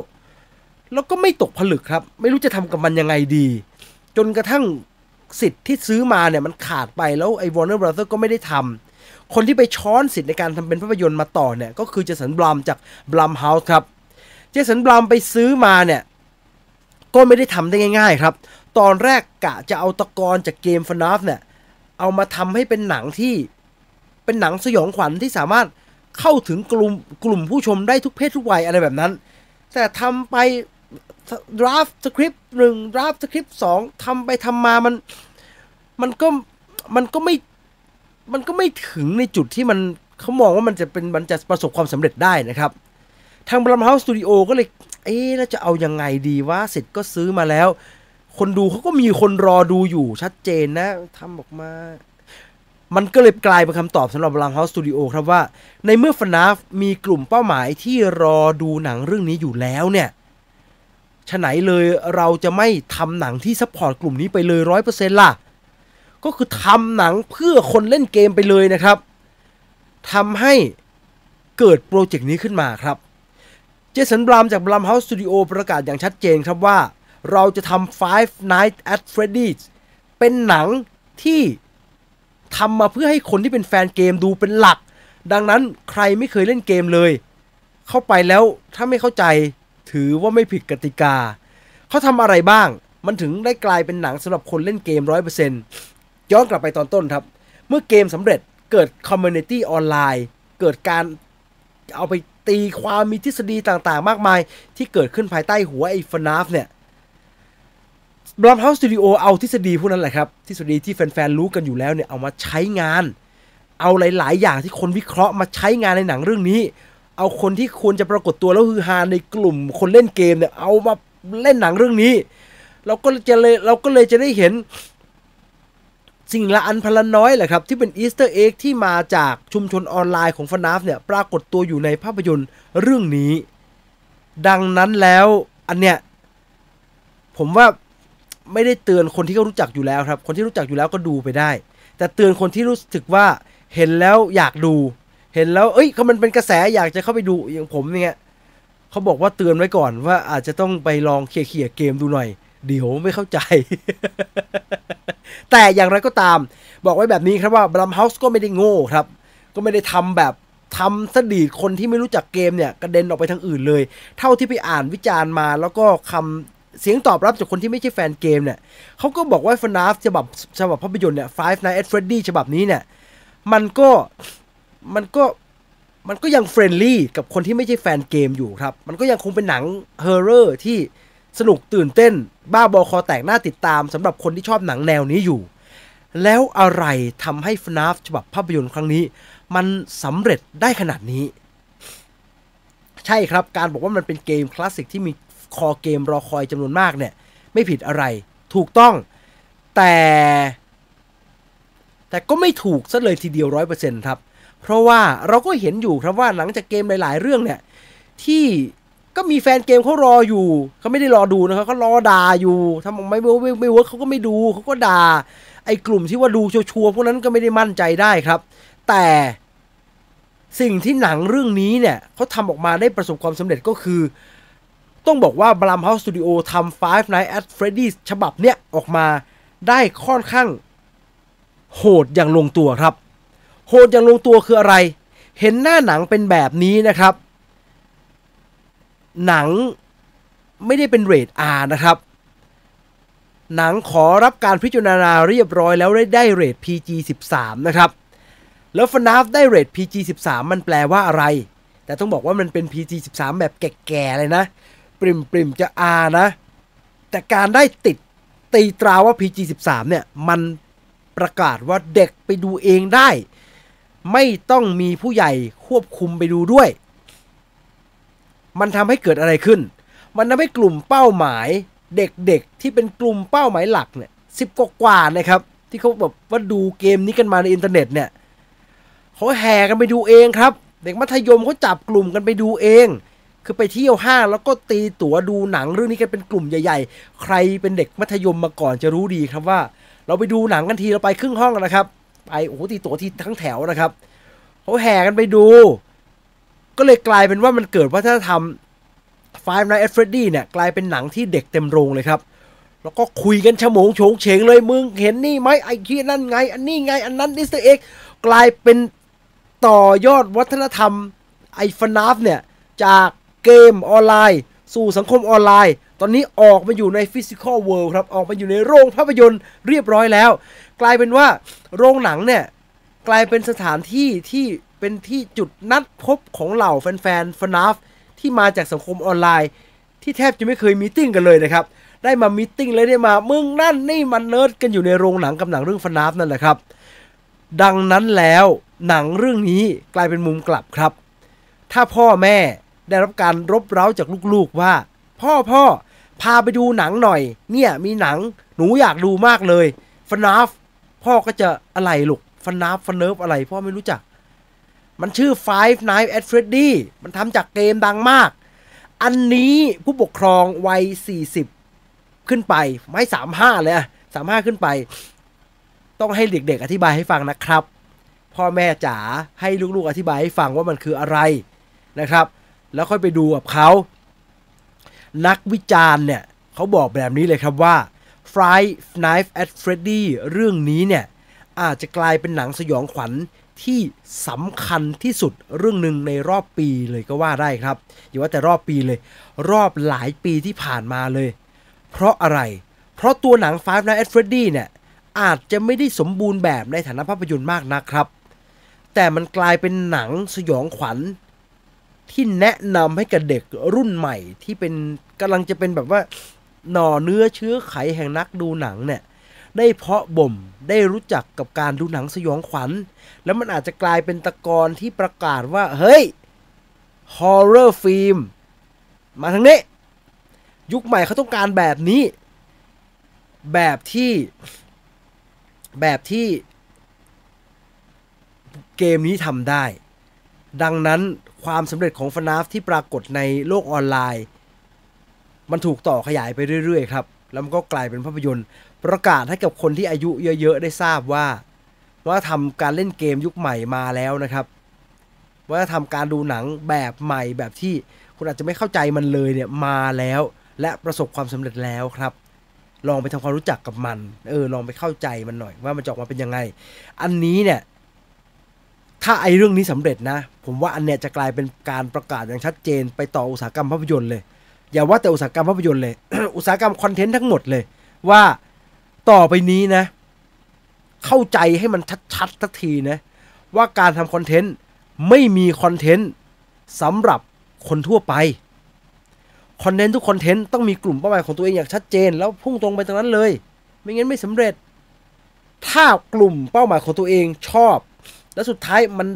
แล้วก็ไม่ตกผลึกครับ ไม่รู้จะทำกับมันยังไงดี จนกระทั่งสิทธิ์ที่ซื้อมาเนี่ยมันขาดไปแล้วไอ้ Warner Brother ก็ไม่ได้ทำคนที่ไปช้อนสิทธิ์ในการทำเป็นภาพยนตร์มาต่อเนี่ยก็คือเจสันบลัมจากบลัมเฮาส์ครับ เจสันบลัมไปซื้อมาเนี่ย ก็ไม่ได้ทำได้ง่าย ๆ ครับ ตอนแรกกะจะเอาตะกอนจากเกม FNAF เนี่ยเอามาทำให้เป็นหนังที่เป็นหนังสยองขวัญที่สามารถเข้าถึงกลุ่มกลุ่มผู้ชมได้ทุกเพศทุกวัยอะไรแบบนั้น แต่ทำไป draft script หนึ่ง draft script สองทำไปทำมามันมันก็มันก็ไม่มันก็ไม่ถึงในจุดที่มันเขามองว่ามันจะเป็นมันจะประสบความสำเร็จได้นะครับ ทาง Blumhouse Studio ก็เลย เอ๊ะแล้วจะเอายังไงดีว่าเสร็จก็ซื้อมาแล้ว คนดูเขาก็มีคนรอดูอยู่ชัดเจนนะทำออกมา มันก็เลยกลายเป็นคำตอบสำหรับ Blumhouse Studio ครับว่า ในเมื่อ FNAF มีกลุ่มเป้าหมายที่รอดูหนังเรื่องนี้อยู่แล้วเนี่ยฉะไหนเลยเราจะไม่ทำหนังที่ support กลุ่มนี้ไปเลยร้อยเปอร์เซ็นต์ล่ะ ก็คือทำหนังเพื่อคนเล่นเกมไปเลยนะครับทำให้เกิดโปรเจกต์นี้ขึ้นมาครับ Jason Blum จาก Blumhouse Studio ประกาศอย่างชัดเจนครับว่า เราจะทำ Five Nights at Freddy's เป็นหนังที่ทำมาเพื่อให้คนที่เป็นแฟนเกมดูเป็นหลัก ดังนั้นใครไม่เคยเล่นเกมเลย เข้าไปแล้วถ้าไม่เข้าใจถือว่าไม่ผิดกติกา เขาทำอะไรบ้าง มันถึงได้กลายเป็นหนังสำหรับคนเล่นเกม 100%ย้อนกลับไปตอนต้นครับ เมื่อเกมสำเร็จเกิด community ออนไลน์ เกิดการเอาไป ตีความมีทฤษฎีต่างๆ มากมาย ที่เกิดขึ้นภายใต้หัวไอ้ FNAF เนี่ยBlumhouse Studio เอาทฤษฎีพวกนั้นแหละครับ ทฤษฎีที่แฟนๆรู้กันอยู่แล้วเนี่ยเอามาใช้งาน เอาหลาย ๆ อย่างที่คนวิเคราะห์มาใช้งานในหนังเรื่องนี้ เอาคนที่ควรจะปรากฏตัวแล้วฮือฮาในกลุ่มคนเล่นเกมเนี่ยเอามาเล่นหนังเรื่องนี้ เราก็จะเลยเราก็เลยจะได้เห็น สิ่งละอันพันละน้อยแหละครับ ที่เป็น Easter egg ที่มาจากชุมชนออนไลน์ของ FNAF เนี่ยปรากฏตัวอยู่ในภาพยนตร์เรื่องนี้ ดังนั้นแล้วอันเนี้ยผมว่าไม่ได้เตือนคนที่เขารู้จักอยู่แล้วครับ คนที่รู้จักอยู่แล้วก็ดูไปได้ แต่เตือนคนที่รู้สึกว่าเห็นแล้วอยากดู เห็นแล้วเอ้ยเขามันเป็นกระแสอยากจะเข้าไปดูอย่างผมเนี่ยเขาบอกว่าเตือนไว้ก่อนว่าอาจจะต้องไปลองเคลียร์เกมดูหน่อย เดี๋ยวไม่เข้าใจ แต่อย่างไรก็ตาม บอกไว้แบบนี้ครับว่าบลัมเฮาส์ก็ไม่ได้โง่ครับ ก็ไม่ได้ทำแบบทำสดีดคนที่ไม่รู้จักเกมเนี่ยกระเด็นออกไปทางอื่นเลย เท่าที่ไปอ่านวิจารณ์มา แล้วก็คำเสียงตอบรับจากคนที่ไม่ใช่แฟนเกมเนี่ยเขาก็บอกว่า FNAF ฉบับฉบับภาพยนตร์เนี่ย Five Nights at Freddy ฉบับนี้เนี่ย มันก็มันก็มันก็ยัง friendly กับคนที่ไม่ใช่แฟนเกมอยู่ครับ มันก็ยังคงเป็นหนัง horror ที่สนุกตื่นเต้น บ้าบอคอแตกน่าติดตามสำหรับคนที่ชอบหนังแนวนี้อยู่ แล้วอะไรทำให้ FNAF ฉบับภาพยนตร์ครั้งนี้ มันสำเร็จได้ขนาดนี้ ใช่ครับการบอกว่ามันเป็นเกมคลาสสิกที่มีคอเกมรอคอยจำนวนมากเนี่ย ไม่ผิดอะไร ถูกต้อง แต่ แต่ก็ไม่ถูกซะเลยทีเดียวร้อยเปอร์เซ็นต์ครับ เพราะว่าเราก็เห็นอยู่ครับว่าหลังจากเกมหลาย ๆ เรื่องเนี่ยที่ ก็มีแฟนเกมเขารออยู่ เขาไม่ได้รอดูนะครับเขารอด่าอยู่ทำออกไม่ไม่ไม่ work เขาก็ไม่ดูเขาก็ด่า ไอ้กลุ่มที่ว่าดูชัวร์ๆพวกนั้นก็ไม่ได้มั่นใจได้ครับ แต่สิ่งที่หนังเรื่องนี้เนี่ยเขาทำออกมาได้ประสบความสำเร็จก็คือ ต้องบอกว่า Blumhouse Studio ทำ Five Nights at Freddy's ฉบับเนี้ยออกมาได้ค่อนข้าง โหดอย่างลงตัวครับ โหดอย่างลงตัวคืออะไร เห็นหน้าหนังเป็นแบบนี้นะครับ หนังไม่ได้เป็นเรท R นะครับ หนังขอรับการพิจารณาเรียบร้อยแล้วได้ไดเรท PG 13นะครับ แล้ว FNAF ได้เรท PG 13มันแปลว่าอะไร แต่ต้องบอกว่ามันเป็น PG 13แบบแก่ๆเลยนะ ปริมปริมจะ R นะ แต่การได้ติดตีตราว่า PG 13เนี่ย มันประกาศว่าเด็กไปดูเองได้ ไม่ต้องมีผู้ใหญ่ควบคุมไปดูด้วย มันทำให้เกิดอะไรขึ้น มันทำให้กลุ่มเป้าหมายเด็กๆ ที่เป็นกลุ่มเป้าหมายหลักเนี่ยสิบกว่าๆนะครับ ที่เขาแบบว่าดูเกมนี้กันมาในอินเทอร์เน็ตเนี่ยเขาแห่กันไปดูเองครับ เด็กมัธยมเขาจับกลุ่มกันไปดูเอง คือไปเที่ยวห้างแล้วก็ตีตั๋วดูหนังเรื่องนี้กันเป็นกลุ่มใหญ่ ๆ ใครเป็นเด็กมัธยมมาก่อนจะรู้ดีครับว่า เราไปดูหนังกันทีเราไปครึ่งห้องนะครับไปโอ้โหตีตั๋วที่ทั้งแถวนะครับเขาแห่กันไปดู ก็เลยกลายเป็นว่ามันเกิดวัฒนธรรม Five Nights at Freddy เนี่ยกลายเป็นหนังที่เด็กเต็มโรงเลยครับ แล้วก็คุยกันฉมงโฉงเฉงเลยมึงเห็นนี่ไหมไอ้ที่นั่นไง อันนี้ไงอันนั้น Easter egg กลายเป็นต่อยอดวัฒนธรรมไอ FNAF เนี่ยจากเกมออนไลน์ สู่สังคมออนไลน์ ตอนนี้ออกมาอยู่ใน physical world ครับ ออกมาอยู่ในโรงภาพยนตร์เรียบร้อยแล้ว กลายเป็นว่าโรงหนังเนี่ยกลายเป็นสถานที่ที่ เป็นที่จุดนัดพบของเหล่าแฟนๆ FNAF ที่มาจากสังคมออนไลน์ ที่แทบจะไม่เคย meeting กันเลยนะครับ ได้มา meeting เลยได้มามึงนั่นนี่มันเนิร์ดกันอยู่ในโรงหนังกับหนังเรื่อง FNAF นั่นแหละครับ ดังนั้นแล้วหนังเรื่องนี้กลายเป็นมุมกลับครับ ถ้าพ่อแม่ได้รับการรบเร้าจากลูกๆว่า พ่อพ่อพาไปดูหนังหน่อย เนี่ยมีหนังหนูอยากดูมากเลย FNAF พ่อก็จะอะไรลูก FNAF ฟนเนิร์ฟอะไรพ่อไม่รู้จัก มันชื่อ Five Nights at Freddy มันทำจากเกมดังมาก อันนี้ผู้ปกครองวัย 40 ขึ้นไป ไม่สามห้าเลยสามห้าขึ้นไป ต้องให้เด็กๆ อธิบายให้ฟังนะครับ พ่อแม่จ๋าให้ลูกๆ อธิบายให้ฟังว่ามันคืออะไรนะครับ แล้วค่อยไปดูกับเขา นักวิจารณ์เนี่ยเขาบอกแบบนี้เลยครับว่า Five Nights at Freddy เรื่องนี้เนี่ยอาจจะกลายเป็นหนังสยองขวัญ ที่สำคัญที่สุดเรื่องหนึ่งในรอบปีเลยก็ว่าได้ครับอย่าว่าแต่รอบปีเลย รอบหลายปีที่ผ่านมาเลย เพราะอะไร เพราะตัวหนัง Five Nights at Freddy เนี่ยอาจจะไม่ได้สมบูรณ์แบบในฐานะภาพยนตร์มากนักครับ แต่มันกลายเป็นหนังสยองขวัญ ที่แนะนำให้กับเด็กรุ่นใหม่ที่เป็นกำลังจะเป็นแบบว่าหน่อเนื้อเชื้อไขแห่งนักดูหนังเนี่ย ได้เพาะบ่มได้รู้จักกับการดูหนังสยองขวัญ แล้วมันอาจจะกลายเป็นตะกอนที่ประกาศว่า เฮ้ยฮอ r ์เรอร์ฟิล์มมาทางนี้ ยุคใหม่เขาต้องการแบบนี้ แบบที่ แบบที่เกมนี้ทำได้ ดังนั้นความสำเร็จของ FNAF ที่ปรากฏในโลกออนไลน์ มันถูกต่อขยายไปเรื่อยๆครับ แล้วมันก็กลายเป็นภาพยนตร์ ประกาศให้กับคนที่อายุเยอะ ๆ ได้ทราบว่าว่าทำการเล่นเกมยุคใหม่มาแล้วนะครับ ว่าทำการดูหนังแบบใหม่แบบที่คุณอาจจะไม่เข้าใจมันเลยเนี่ยมาแล้ว และประสบความสำเร็จแล้วครับ ลองไปทำความรู้จักกับมัน เออ ลองไปเข้าใจมันหน่อย ว่ามันจะออกมาเป็นยังไง อันนี้เนี่ย ถ้าไอเรื่องนี้สำเร็จนะ ผมว่าอันเนี้ยจะกลายเป็นการประกาศอย่างชัดเจน ไปต่ออุตสาหกรรมภาพยนตร์เลย อย่าว่าแต่อุตสาหกรรมภาพยนตร์เลย อุตสาหกรรมคอนเทนต์ทั้งหมดเลย ว่า ต่อไปนี้นะ เข้าใจให้มันชัดๆสักทีนะ ว่าการทำคอนเทนต์ไม่มีคอนเทนต์สำหรับคนทั่วไปคอนเทนต์ทุกคอนเทนต์ต้องมีกลุ่มเป้าหมายของตัวเองอย่างชัดเจน แล้วพุ่งตรงไปตรงนั้นเลย ไม่งั้นไม่สำเร็จ ถ้ากลุ่มเป้าหมายของตัวเองชอบ แล้วสุดท้ายมัน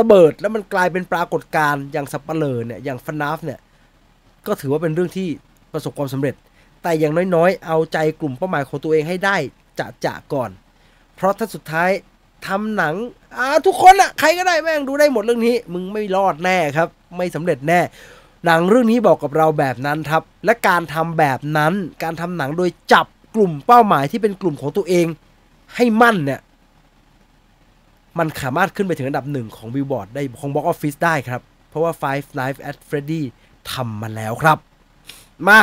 ระเบิดแล้วมันกลายเป็นปรากฏการณ์อย่างสับเปลอเนี่ยอย่างฟันนาฟเนี่ยก็ถือว่าเป็นเรื่องที่ประสบความสำเร็จ แต่อย่างน้อยๆ เอาใจกลุ่มเป้าหมายของตัวเองให้ได้จะจะก่อน เพราะถ้าสุดท้ายทำหนังอ่าทุกคนอะใครก็ได้แม่งดูได้หมดเรื่องนี้ มึงไม่รอดแน่ครับ ไม่สำเร็จแน่ หนังเรื่องนี้บอกกับเราแบบนั้นครับ และการทำแบบนั้น การทำหนังโดยจับกลุ่มเป้าหมายที่เป็นกลุ่มของตัวเองให้มั่นเนี่ยมันสามารถขึ้นไปถึงอันดับหนึ่งของบิลบอร์ดได้ของ box office ได้ครับ เพราะว่า Five Nights at Freddy ทำมาแล้วครับ มา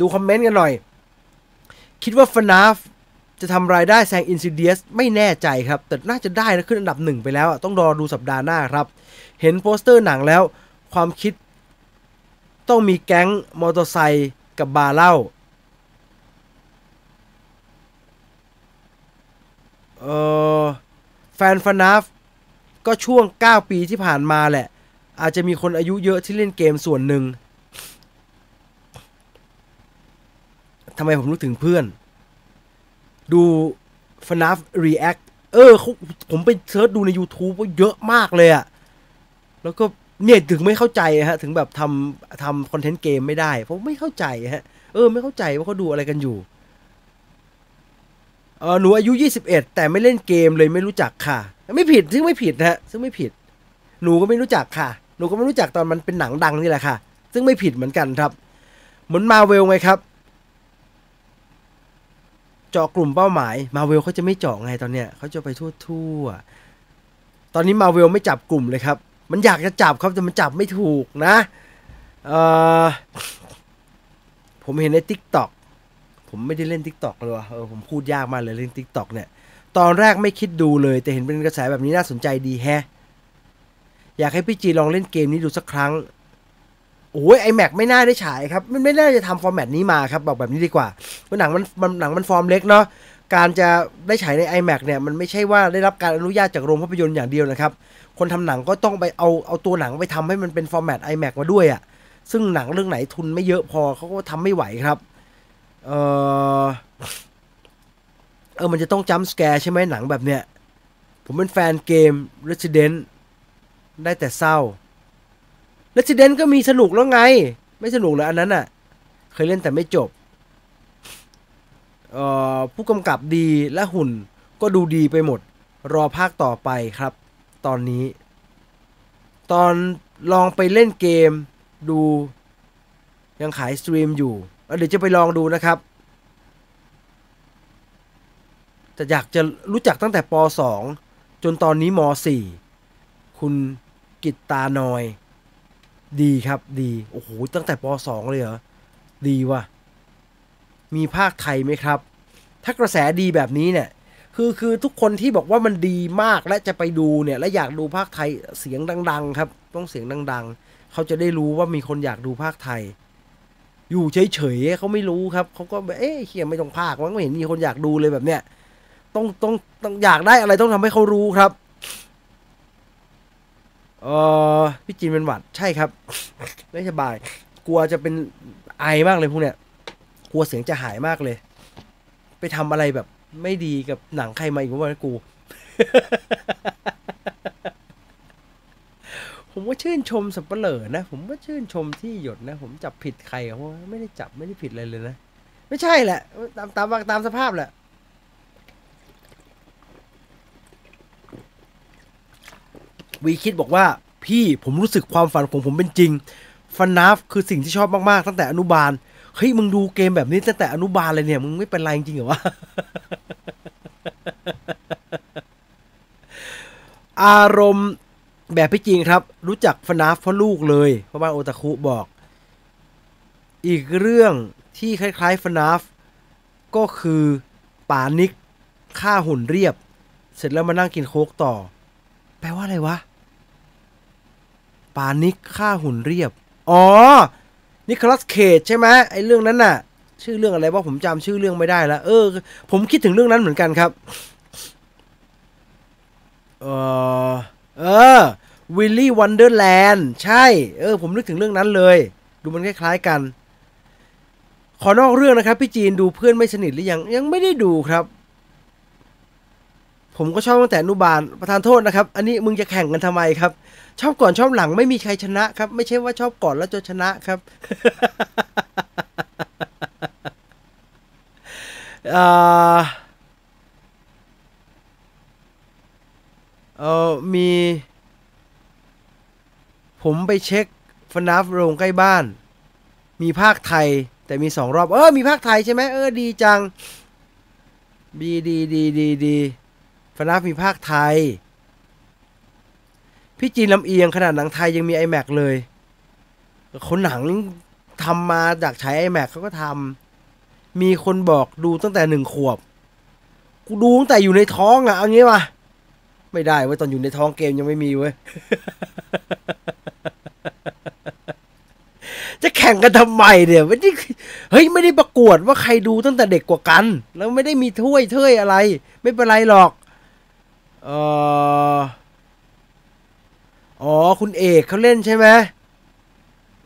ดูคอมเมนต์กันหน่อย คิดว่า FNAF จะทำรายได้แซง Insidious ไม่แน่ใจครับ แต่น่าจะได้นะขึ้นอันดับหนึ่งไปแล้วต้องรอดูสัปดาห์หน้าครับ เห็นโปสเตอร์หนังแล้ว ความคิด ต้องมีแก๊งมอเตอร์ไซค์กับบาร์เหล้าเออแฟนฟนาฟก็ช่วง 9 ปีที่ผ่านมาแหละ อาจจะมีคนอายุเยอะที่เล่นเกมส่วนหนึ่ง ทำไมผมนึกถึงเพื่อน ดู FNAF React เออเขาผมไปเซิร์ชดูใน YouTube ว่าเยอะมากเลยอะแล้วก็เนี่ยถึงไม่เข้าใจฮะ ถึงแบบทำทำคอนเทนต์เกมไม่ได้ เพราะไม่เข้าใจฮะ เออ ไม่เข้าใจว่าเขาดูอะไรกันอยู่เออหนูอายุ 21 แต่ไม่เล่นเกมเลยไม่รู้จักค่ะ ไม่ผิดซึ่งไม่ผิดนะฮะซึ่งไม่ผิด หนูก็ไม่รู้จักค่ะ หนูก็ไม่รู้จักตอนมันเป็นหนังดังนี่แหละค่ะ ซึ่งไม่ผิดเหมือนกันครับ เหมือนมาเวลไงครับ เจาะกลุ่มเป้าหมายมาเวลเขาจะไม่เจาะไงตอนเนี้ยเขาจะไปทั่วๆตอนนี้มาเวลไม่จับกลุ่มเลยครับ มันอยากจะจับครับแต่มันจับไม่ถูกนะเออผมเห็นใน t ิ k t o k ผมไม่ได้เล่น t ิ k t o k เลยว่ะเออผมพูดยากมากเลยเล่น t ิ k t o k เนี่ยตอนแรกไม่คิดดูเลย แต่เห็นเป็นกระแสแบบนี้น่าสนใจดีแฮะอยากให้พี่จีลองเล่นเกมนี้ดูสักครั้ง โอ้ยไอแม็กไม่น่าได้ฉายครับมันไม่น่าจะทำฟอร์แมตนี้มาครับบอกแบบนี้ดีกว่าเพราะหนังมันมันหนังมันฟอร์มเล็กเนาะการจะได้ฉายใน IMAX เนี่ยมันไม่ใช่ว่าได้รับการอนุญาตจากโรงภาพยนตร์อย่างเดียวนะครับ คนทำหนังก็ต้องไปเอาเอาตัวหนังไปทำให้มันเป็นฟอร์แมต iMac มาด้วยอะ่ะซึ่งหนังเรื่องไหนทุนไม่เยอะพอเขาก็ทำไม่ไหวครับเออเออมันจะต้อง jump scare ใช่ไหมหนังแบบเนี้ยผมเป็นแฟนเกม Resident ได้แต่เศร้า Resident ก็มีสนุกแล้วไง ไม่สนุกเลยอันนั้นอะ เคยเล่นแต่ไม่จบเอ่อผู้กำกับดีและหุ่นก็ดูดีไปหมด รอภาคต่อไปครับ ตอนนี้ ตอนลองไปเล่นเกมดูยังขายสตรีมอยู่ เดี๋ยวจะไปลองดูนะครับแต่อยากจะรู้จักตั้งแต่ป .2 จนตอนนี้ม .4 คุณกิตตานอย ดีครับดีโอ้โหตั้งแต่ป .2 เลยเหรอ ดีว่ะ มีภาคไทยไหมครับ ถ้ากระแสดีแบบนี้เนี่ย คือคือทุกคนที่บอกว่ามันดีมากและจะไปดูเนี่ย และอยากดูภาคไทยเสียงดัง ๆ ครับ ต้องเสียงดัง ๆ เขาจะได้รู้ว่ามีคนอยากดูภาคไทย อยู่เฉยๆเขาไม่รู้ครับเขาก็แบบเอ๊ะเฮียไม่ต้องภาคมันไม่เห็นมีคนอยากดูเลยแบบเนี้ยต้องต้องต้องอยากได้อะไรต้องทำให้เขารู้ครับ เออพี่จีนเป็นหวัดใช่ครับ ไม่สบาย กลัวจะเป็นไอมากเลยพวกเนี้ยกลัวเสียงจะหายมากเลย ไปทำอะไรแบบ ไม่ดีกับหนังใครมาอีกว่ากู ผมว่าชื่นชมสับเปลอนะ ผมว่าชื่นชมที่หยดนะ ผมจับผิดใครเพราะว่าไม่ได้จับไม่ได้ผิดอะไรเลยนะ ไม่ใช่แหละ ตามตามตามสภาพแหละ วีคิดบอกว่าพี่ผมรู้สึกความฝันของผมเป็นจริงฟันนาฟคือสิ่งที่ชอบมากๆตั้งแต่อนุบาลเฮ้ยมึงดูเกมแบบนี้ตั้งแต่อนุบาลเลยเนี่ย มึงไม่เป็นไรจริงเหรอวะอารมณ์แบบพี่จริงครับ รู้จักฟนาฟเพราะลูกเลยเพราะบ้านโอตาคุบอก อีกเรื่องที่คล้ายๆฟนาฟก็คือป่านิกฆ่าหุ่นเรียบ เสร็จแล้วมานั่งกินโค้กต่อ แปลว่าอะไรวะ ปานิกฆ่าหุ่นเรียบ อ๋อ นิคลัสเคจใช่ไหมไอ้เรื่องนั้นน่ะ ชื่อเรื่องอะไรว่าผมจำชื่อเรื่องไม่ได้แล้ว เออ ผมคิดถึงเรื่องนั้นเหมือนกันครับ เออเออWilly's Wonderland ใช่ เออ ผมนึกถึงเรื่องนั้นเลย ดูมันคล้ายๆกัน ขอนอกเรื่องนะครับ พี่จีนดูเพื่อนไม่สนิทหรือยัง ยังไม่ได้ดูครับ ผมก็ชอบตั้งแต่อนุบาล ประทานโทษนะครับ อันนี้มึงจะแข่งกันทำไมครับ ชอบก่อนชอบหลังไม่มีใครชนะครับ ไม่ใช่ว่าชอบก่อนแล้วจะชนะครับเออเออมี ผมไปเช็คฟนาฟโรงใกล้บ้าน มีภาคไทย แต่มีสองรอบ เออ มีภาคไทยใช่ไหมเออ ดีจัง ดีดีดีดีดีฟนาฟมีภาคไทย พี่จีนลำเอียงขนาดหนังไทยยังมี iMac เลยคนหนังทำมาจากใช้ iMac เขาก็ทำมีคนบอกดูตั้งแต่หนึ่งขวบ กูดูตั้งแต่อยู่ในท้องอะเอางี้มาไม่ได้เว้ยตอนอยู่ในท้องเกมยังไม่มีเว้ยจะแข่งกันทำไมเนี่ยไม่ได้เฮ้ยไม่ได้ประกวดว่าใครดูตั้งแต่เด็กกว่ากัน แล้วไม่ได้มีถ้วยเท่ยอะไร ไม่เป็นไรหรอก เออ คุณเอกเขาเล่นใช่ไหม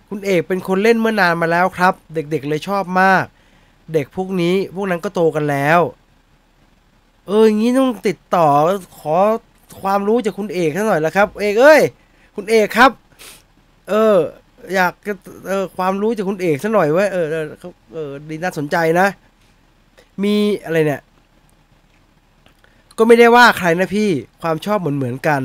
คุณเอกเป็นคนเล่นเมื่อนานมาแล้วครับ เด็กๆเลยชอบมาก เด็กพวกนี้พวกนั้นก็โตกันแล้ว เอออย่างนี้ต้องติดต่อขอความรู้จากคุณเอกสักหน่อยละครับ เอกเอ้ย คุณเอกครับ เออ อยากเออความรู้จากคุณเอกสักหน่อยว่าเออเออเออดีน่าสนใจนะ มีอะไรเนี่ย ก็ไม่ได้ว่าใครนะพี่ความชอบเหมือนเหมือนกัน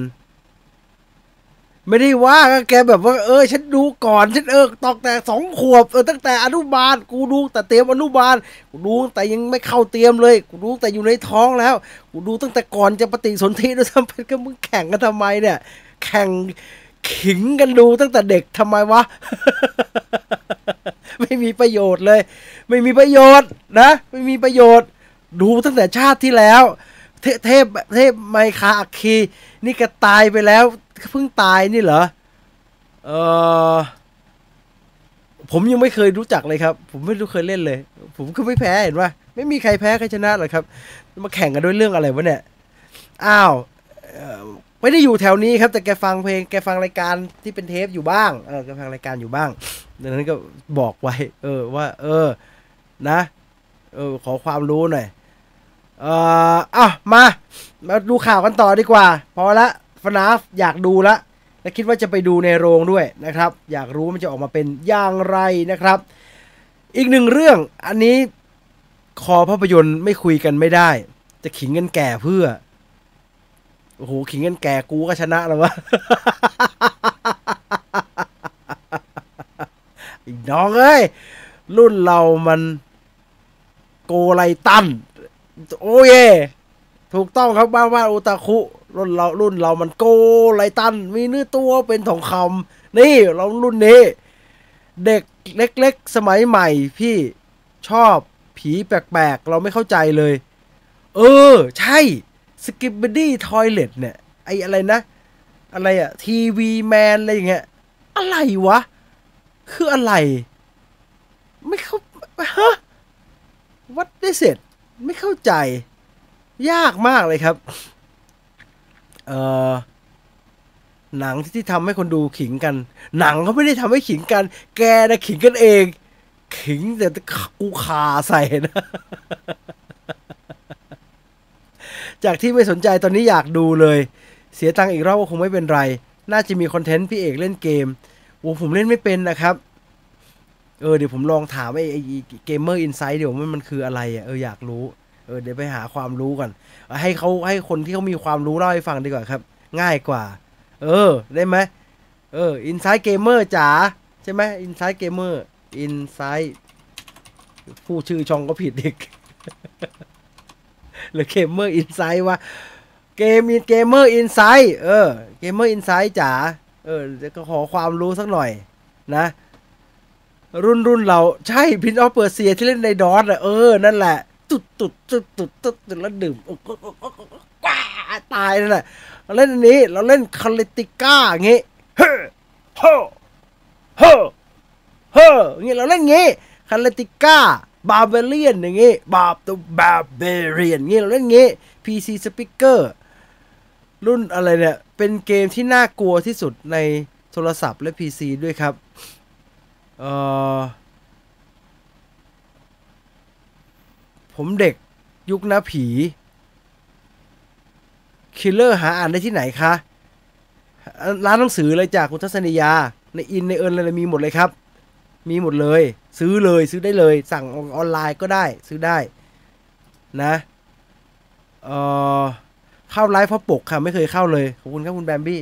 ไม่ได้ว่าแกแบบว่า เออ ฉันดูก่อนฉันเออตอกแต่สองขวบเออตั้งแต่อนุบาลกูดูแต่เตรียมอนุบาลกูดูแต่ยังไม่เข้าเตรียมเลย กูดูแต่อยู่ในท้องแล้ว กูดูตั้งแต่ก่อนจะปฏิสนธิด้วยซ้ำไปก็มึงแข่งกันทำไมเนี่ย แข่งขิงกันดูตั้งแต่เด็กทำไมวะ ไม่มีประโยชน์เลย ไม่มีประโยชน์นะ ไม่มีประโยชน์ ดูตั้งแต่ชาติที่แล้ว เทเทพเทพไมคาอัคคี นี่ก็ตายไปแล้ว เพิ่งตายนี่เหรอ เออผมยังไม่เคยรู้จักเลยครับ ผมไม่รู้เคยเล่นเลย ผมก็ไม่แพ้เห็นว่าไม่มีใครแพ้ใครชนะหรอกครับ มาแข่งกันด้วยเรื่องอะไรวะเนี่ย อ้าวไม่ได้อยู่แถวนี้ครับ แต่แกฟังเพลง แกฟังรายการที่เป็นเทปอยู่บ้าง เออ แกฟังรายการอยู่บ้างดังนั้นก็บอกไว้ เออ ว่า เออ นะ เออ ขอความรู้หน่อย เอออะมา มาดูข่าวกันต่อดีกว่า พอละ ฟนาฟอยากดูละและคิดว่าจะไปดูในโรงด้วยนะครับ อยากรู้มันจะออกมาเป็นอย่างไรนะครับ อีกหนึ่งเรื่องอันนี้คอภาพยนตร์ไม่คุยกันไม่ได้ จะขิงกันแก่เพื่อโอ้โหขิงกันแก่กูก็ชนะแล้ววะอีน้องเอ้ยรุ่นเรามันโกไลตัน โอ้ yeah ถูกต้องครับบ้านบ้านโอตาคุ รุ่นเรารุ่นเรามัน Gold Lightan มีเนื้อตัวเป็นทองคำนี่เรารุ่นนี้ เด็กเล็ก ๆ สมัยใหม่พี่ชอบผีแปลกๆ เราไม่เข้าใจเลย เออ ใช่ Skibidi Toilet เนี่ย ไออะไรนะ อะไรอะ TV Man อะไรอย่างเงี้ยอะไรวะ คืออะไร ไม่เข้าฮะวัดได้เสร็จไม่เข้าใจ ยากมากเลยครับ เออหนังที่ทำให้คนดูขิงกัน หนังเขาไม่ได้ทำให้ขิงกัน แกนะขิงกันเอง ขิงแต่กูคาใส่นะ จากที่ไม่สนใจตอนนี้อยากดูเลย เสียตังค์อีกรอบก็คงไม่เป็นไร น่าจะมี content พี่เอกเล่นเกมโอ้ผมเล่นไม่เป็นนะครับ เออเดี๋ยวผมลองถามไอ้ไอ้ Gamer Inside เดี๋ยวมันมันคืออะไรอะเอออยากรู้ เออเดี๋ยวไปหาความรู้ก่อน ให้เขาให้คนที่เขามีความรู้เล่าให้ฟังดีกว่าครับ ง่ายกว่า เออ ได้ไหมเออ Inside Gamer จ๋าใช่ไหม Inside Gamer Inside ผู้ชื่อช่องก็ผิดอีกหรือ Gamer Inside ว่าเกมเกมเมอร์อินไซด์เออเกมเมอร์อินไซด์จ๋าเออจะขอความรู้สักหน่อยนะ รุ่นรุ่นเราใช่พินออฟเปอร์เซียที่เล่นในดอสอะเออ นั่นแหละ ตุดตุดตุดตุดตุดตุดแล้วดื่มกว้าตายนั่นแหละเราเล่นอันนี้ เราเล่นคาลิติก้าอย่างงี้เฮ้เฮ้เฮ้เฮ้อย่างงี้เราเล่นงี้คาลิติก้าบาเบเลียนอย่างงี้บาร์ตัวบาเบเรียนงี้เราเล่นงี้ PC Speaker รุ่นอะไรเนี่ย เป็นเกมที่น่ากลัวที่สุดในโทรศัพท์และ PC ด้วยครับ เออ ผมเด็ก ยุคนะผี คิลเลอร์หาอ่านได้ที่ไหนคะ ร้านหนังสือเลยจากคุณทัศนียา ในอินในเอินอะไรมีหมดเลยครับ มีหมดเลย ซื้อเลยซื้อได้เลย สั่งออนไลน์ก็ได้ ซื้อได้ นะ เออเข้าไลฟ์เพราะปกค่ะ ไม่เคยเข้าเลย ขอบคุณครับคุณแบมบี้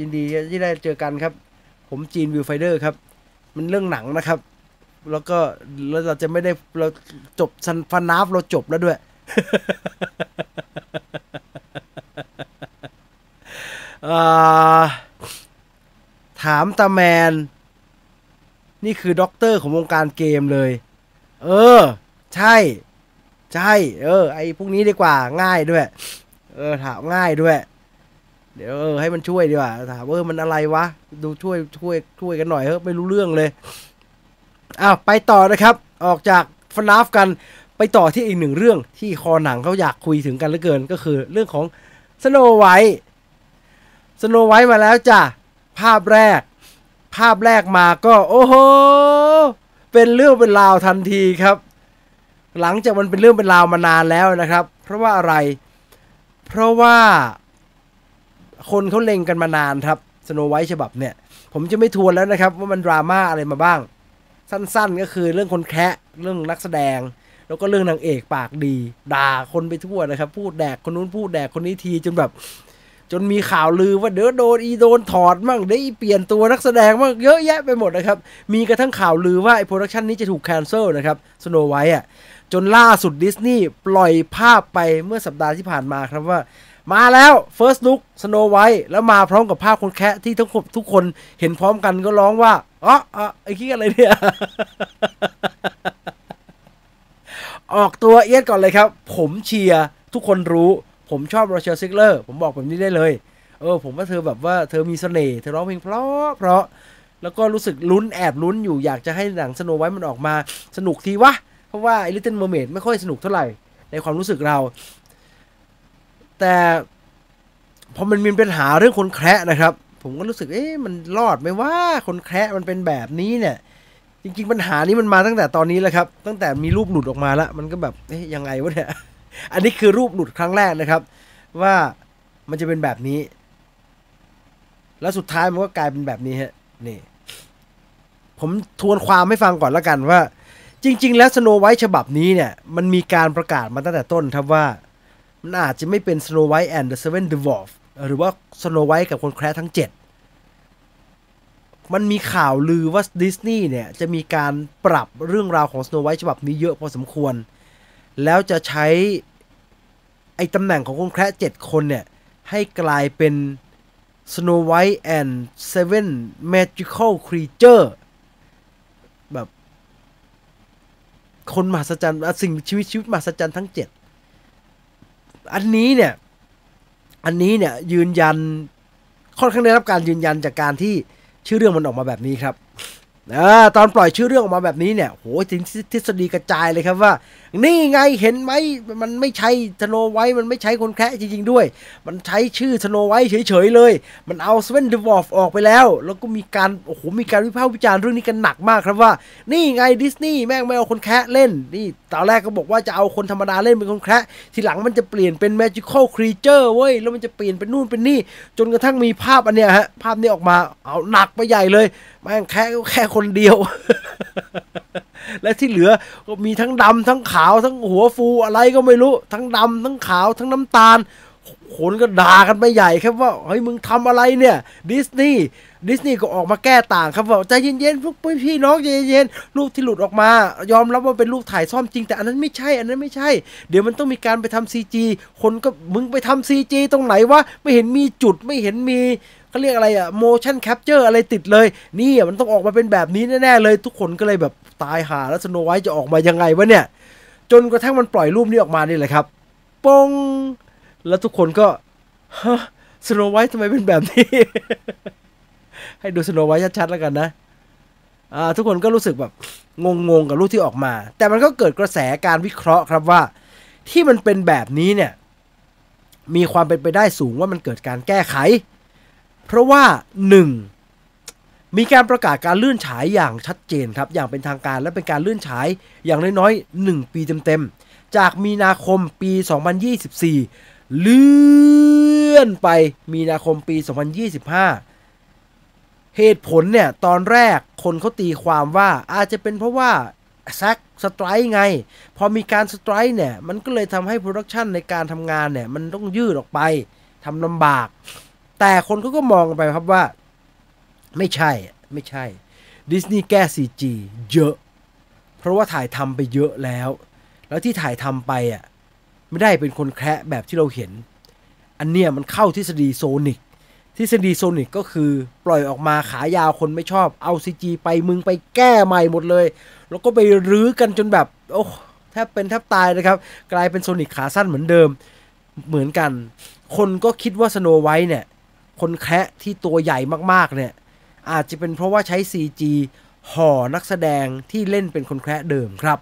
ยินดีที่ได้เจอกันครับ ผมจีน Viewfinder ครับ มันเรื่องหนังนะครับ แล้วก็แล้วเราจะไม่ได้เราจบซัน FNAF เราจบแล้วด้วยถามตาแมน นี่คือด็อกเตอร์ของวงการเกมเลย เออ ใช่ ใช่ เออ ไอพวกนี้ดีกว่าง่ายด้วย เออ ถามง่ายด้วย เดี๋ยวเออให้มันช่วยดีกว่า ถามเออมันอะไรวะ ดูช่วยช่วยช่วยกันหน่อยเฮ้ยไม่รู้เรื่องเลย อ้าวไปต่อนะครับ ออกจากฟนาฟกันไปต่อที่อีกหนึ่งเรื่องที่คอหนังเขาอยากคุยถึงกันเหลือเกินก็คือเรื่องของSnow White Snow White มาแล้วจ้ะ ภาพแรก ภาพแรกมาก็ โอ้โห เป็นเรื่องเป็นราวทันทีครับ หลังจากมันเป็นเรื่องเป็นราวมานานแล้วนะครับ เพราะว่าอะไร เพราะว่า คนเขาเล็งกันมานานครับ Snow White ฉบับเนี่ย ผมจะไม่ทวนแล้วนะครับ ว่ามันดราม่าอะไรมาบ้าง สั้น ๆ ก็คือเรื่องคนแคะเรื่องนักแสดง แล้วก็เรื่องนางเอกปากดี ด่าคนไปทั่วนะครับ พูดแดกคนนู้นพูดแดกคนนี้ทีจนแบบ จนมีข่าวลือว่าเดี๋ยวโดนอีโดนถอดมั่งเดี๋ยวอีเปลี่ยนตัวนักแสดงมั่งเยอะแยะไปหมดนะครับ มีกระทั่งข่าวลือว่าไอ้ production นี้จะถูก cancel นะครับสโนไวท์อะจนล่าสุดดิสนีย์ปล่อยภาพไปเมื่อสัปดาห์ที่ผ่านมาครับว่ามาแล้ว First Look Snow White แล้วมาพร้อมกับภาพคนแคระที่ทุกคนทุกคนเห็นพร้อมกันก็ร้องว่า อ๋ออ๋อไอ้ขี้อะไรเนี่ย ออกตัวเอี๊ยดก่อนเลยครับ ผมเชียร์ทุกคนรู้ ผมชอบราเชลเซกเลอร์ ผมบอกแบบนี้ได้เลย เออ ผมว่าเธอแบบว่าเธอมีเสน่ห์ เธอร้องเพลงเพราะ เพราะ แล้วก็รู้สึกลุ้นแอบลุ้นอยู่อยากจะให้หนังสโนไวท์มันออกมาสนุกทีวะ เพราะว่าไอ้ Little Mermaid ไม่ค่อยสนุกเท่าไหร่ ในความรู้สึกเรา แต่พอมันมีปัญหาเรื่องคนแคระนะครับ ผมก็รู้สึกเอ๊ะมันรอดไหมว่าคนแคระมันเป็นแบบนี้เนี่ย จริง ๆ ปัญหานี้มันมาตั้งแต่ตอนนี้แล้วครับ ตั้งแต่มีรูปหลุดออกมาแล้วมันก็แบบเอ๊ะยังไงวะเนี่ย อันนี้คือรูปหลุดครั้งแรกนะครับ ว่ามันจะเป็นแบบนี้ แล้วสุดท้ายมันก็กลายเป็นแบบนี้ฮะนี่ผมทวนความให้ฟังก่อนแล้วกันว่า จริง ๆ แล้วสโนไวท์ฉบับนี้เนี่ย มันมีการประกาศมาตั้งแต่ต้นครับว่า มันอาจจะไม่เป็น Snow White and the Seven Dwarfs หรือว่า Snow White กับคนแคระทั้ง 7 มันมีข่าวลือว่าดิสนีย์เนี่ย จะมีการปรับเรื่องราวของ Snow White ฉบับนี้เยอะพอสมควร แล้วจะใช้ ไอ้ตำแหน่งของคนแคระ7คนเนี่ย ให้กลายเป็น Snow White and Seven Magical Creature แบบ คนมหัศจรรย์สิ่งชีวิตชีวิตมหัศจรรย์ทั้ง 7 อันนี้เนี่ย อันนี้เนี่ยยืนยันค่อนข้างได้รับการยืนยันจากการที่ชื่อเรื่องมันออกมาแบบนี้ครับ อตอนปล่อยชื่อเรื่องออกมาแบบนี้เนี่ยโหถึงทฤษฎีกระจายเลยครับว่า นี่ไงเห็นไหมมันไม่ใช่สโนไวท์มันไม่ใช่คนแคระจริง ๆ ด้วย มันใช้ชื่อสโนไวท์เฉยๆเลย มันเอา Seven Dwarfs ออกไปแล้ว แล้วก็มีการโอ้โหมีการวิพากษ์วิจารณ์เรื่องนี้กันหนักมากครับว่า นี่ไงดิสนีย์แม่งไม่เอาคนแคะเล่นนี่ตอนแรกก็บอกว่าจะเอาคนธรรมดาเล่นเป็นคนแคะทีหลังมันจะเปลี่ยนเป็นแมจิคอลครีเจอร์เว้ยแล้วมันจะเปลี่ยนเป็นนู่นเป็นนี่ จนกระทั่งมีภาพอันเนี้ยฮะภาพนี้ออกมาเอาหนักไปใหญ่เลย ม่งแค่แค่คนเดียว และที่เหลือก็มีทั้งดำทั้งขาวทั้งหัวฟูอะไรก็ไม่รู้ ทั้งดำทั้งขาวทั้งน้ำตาลคนก็ด่ากันไปใหญ่ครับว่าเฮ้ยมึงทำอะไรเนี่ย ดิสนีย์ดิสนีย์ก็ออกมาแก้ต่างครับว่าใจเย็นๆพวกพี่น้องใจเย็นๆรูปที่หลุดออกมา ยอมรับว่าเป็นรูปถ่ายซ่อมจริง แต่อันนั้นไม่ใช่ อันนั้นไม่ใช่ เดี๋ยวมันต้องมีการไปทำซีจีคนก็มึงไปทำซีจีตรงไหนวะไม่เห็นมีจุดไม่เห็นมี เขาเรียกอะไรอะ motion capture อะไรติดเลย นี่อะมันต้องออกมาเป็นแบบนี้แน่ๆเลย ทุกคนก็เลยแบบตายหาแล้วสโนไวท์จะออกมายังไงวะเนี่ย จนกระทั่งมันปล่อยรูปนี้ออกมานี่แหละครับปงแล้วทุกคนก็ฮะสโนไวท์ทำไมเป็นแบบนี้ ให้ดูสโนไวท์ชัดๆแล้วกันนะอ่าทุกคนก็รู้สึกแบบงงๆกับรูปที่ออกมา แต่มันก็เกิดกระแสการวิเคราะห์ครับว่า ที่มันเป็นแบบนี้เนี่ยมีความเป็นไปได้สูงว่ามันเกิดการแก้ไข เพราะว่าหนึ่งมีการประกาศการเลื่อนฉายอย่างชัดเจนครับ อย่างเป็นทางการและเป็นการเลื่อนฉายอย่างน้อยๆ 1 ปีเต็มๆ จากมีนาคมปี 2024 เลื่อนไปมีนาคมปี 2025 เหตุผลเนี่ย ตอนแรกคนเขาตีความว่าอาจจะเป็นเพราะว่า SAG strike ไง พอมีการ strike เนี่ย มันก็เลยทำให้ production ในการทำงานเนี่ย มันต้องยืดออกไปทำลำบาก แต่คนเขาก็มองไปครับว่า ไม่ใช่ไม่ใช่ดิสนีย์แก้ CG เยอะ เพราะว่าถ่ายทำไปเยอะแล้ว แล้วที่ถ่ายทำไปอะไม่ได้เป็นคนแคระแบบที่เราเห็น อันเนี้ยมันเข้าทฤษฎีโซนิกทฤษฎีโซนิกก็คือปล่อยออกมาขายาวคนไม่ชอบเอา CG ไปมึงไปแก้ใหม่หมดเลย แล้วก็ไปรื้อกันจนแบบ โอ้แทบเป็นแทบตายนะครับ กลายเป็นโซนิกขาสั้นเหมือนเดิมเหมือนกัน คนก็คิดว่าสโนไวท์เนี่ย คนแคระที่ตัวใหญ่มากๆเนี่ย อาจจะเป็นเพราะว่าใช้ CG ห่อนักแสดงที่เล่นเป็นคนแคระเดิมครับ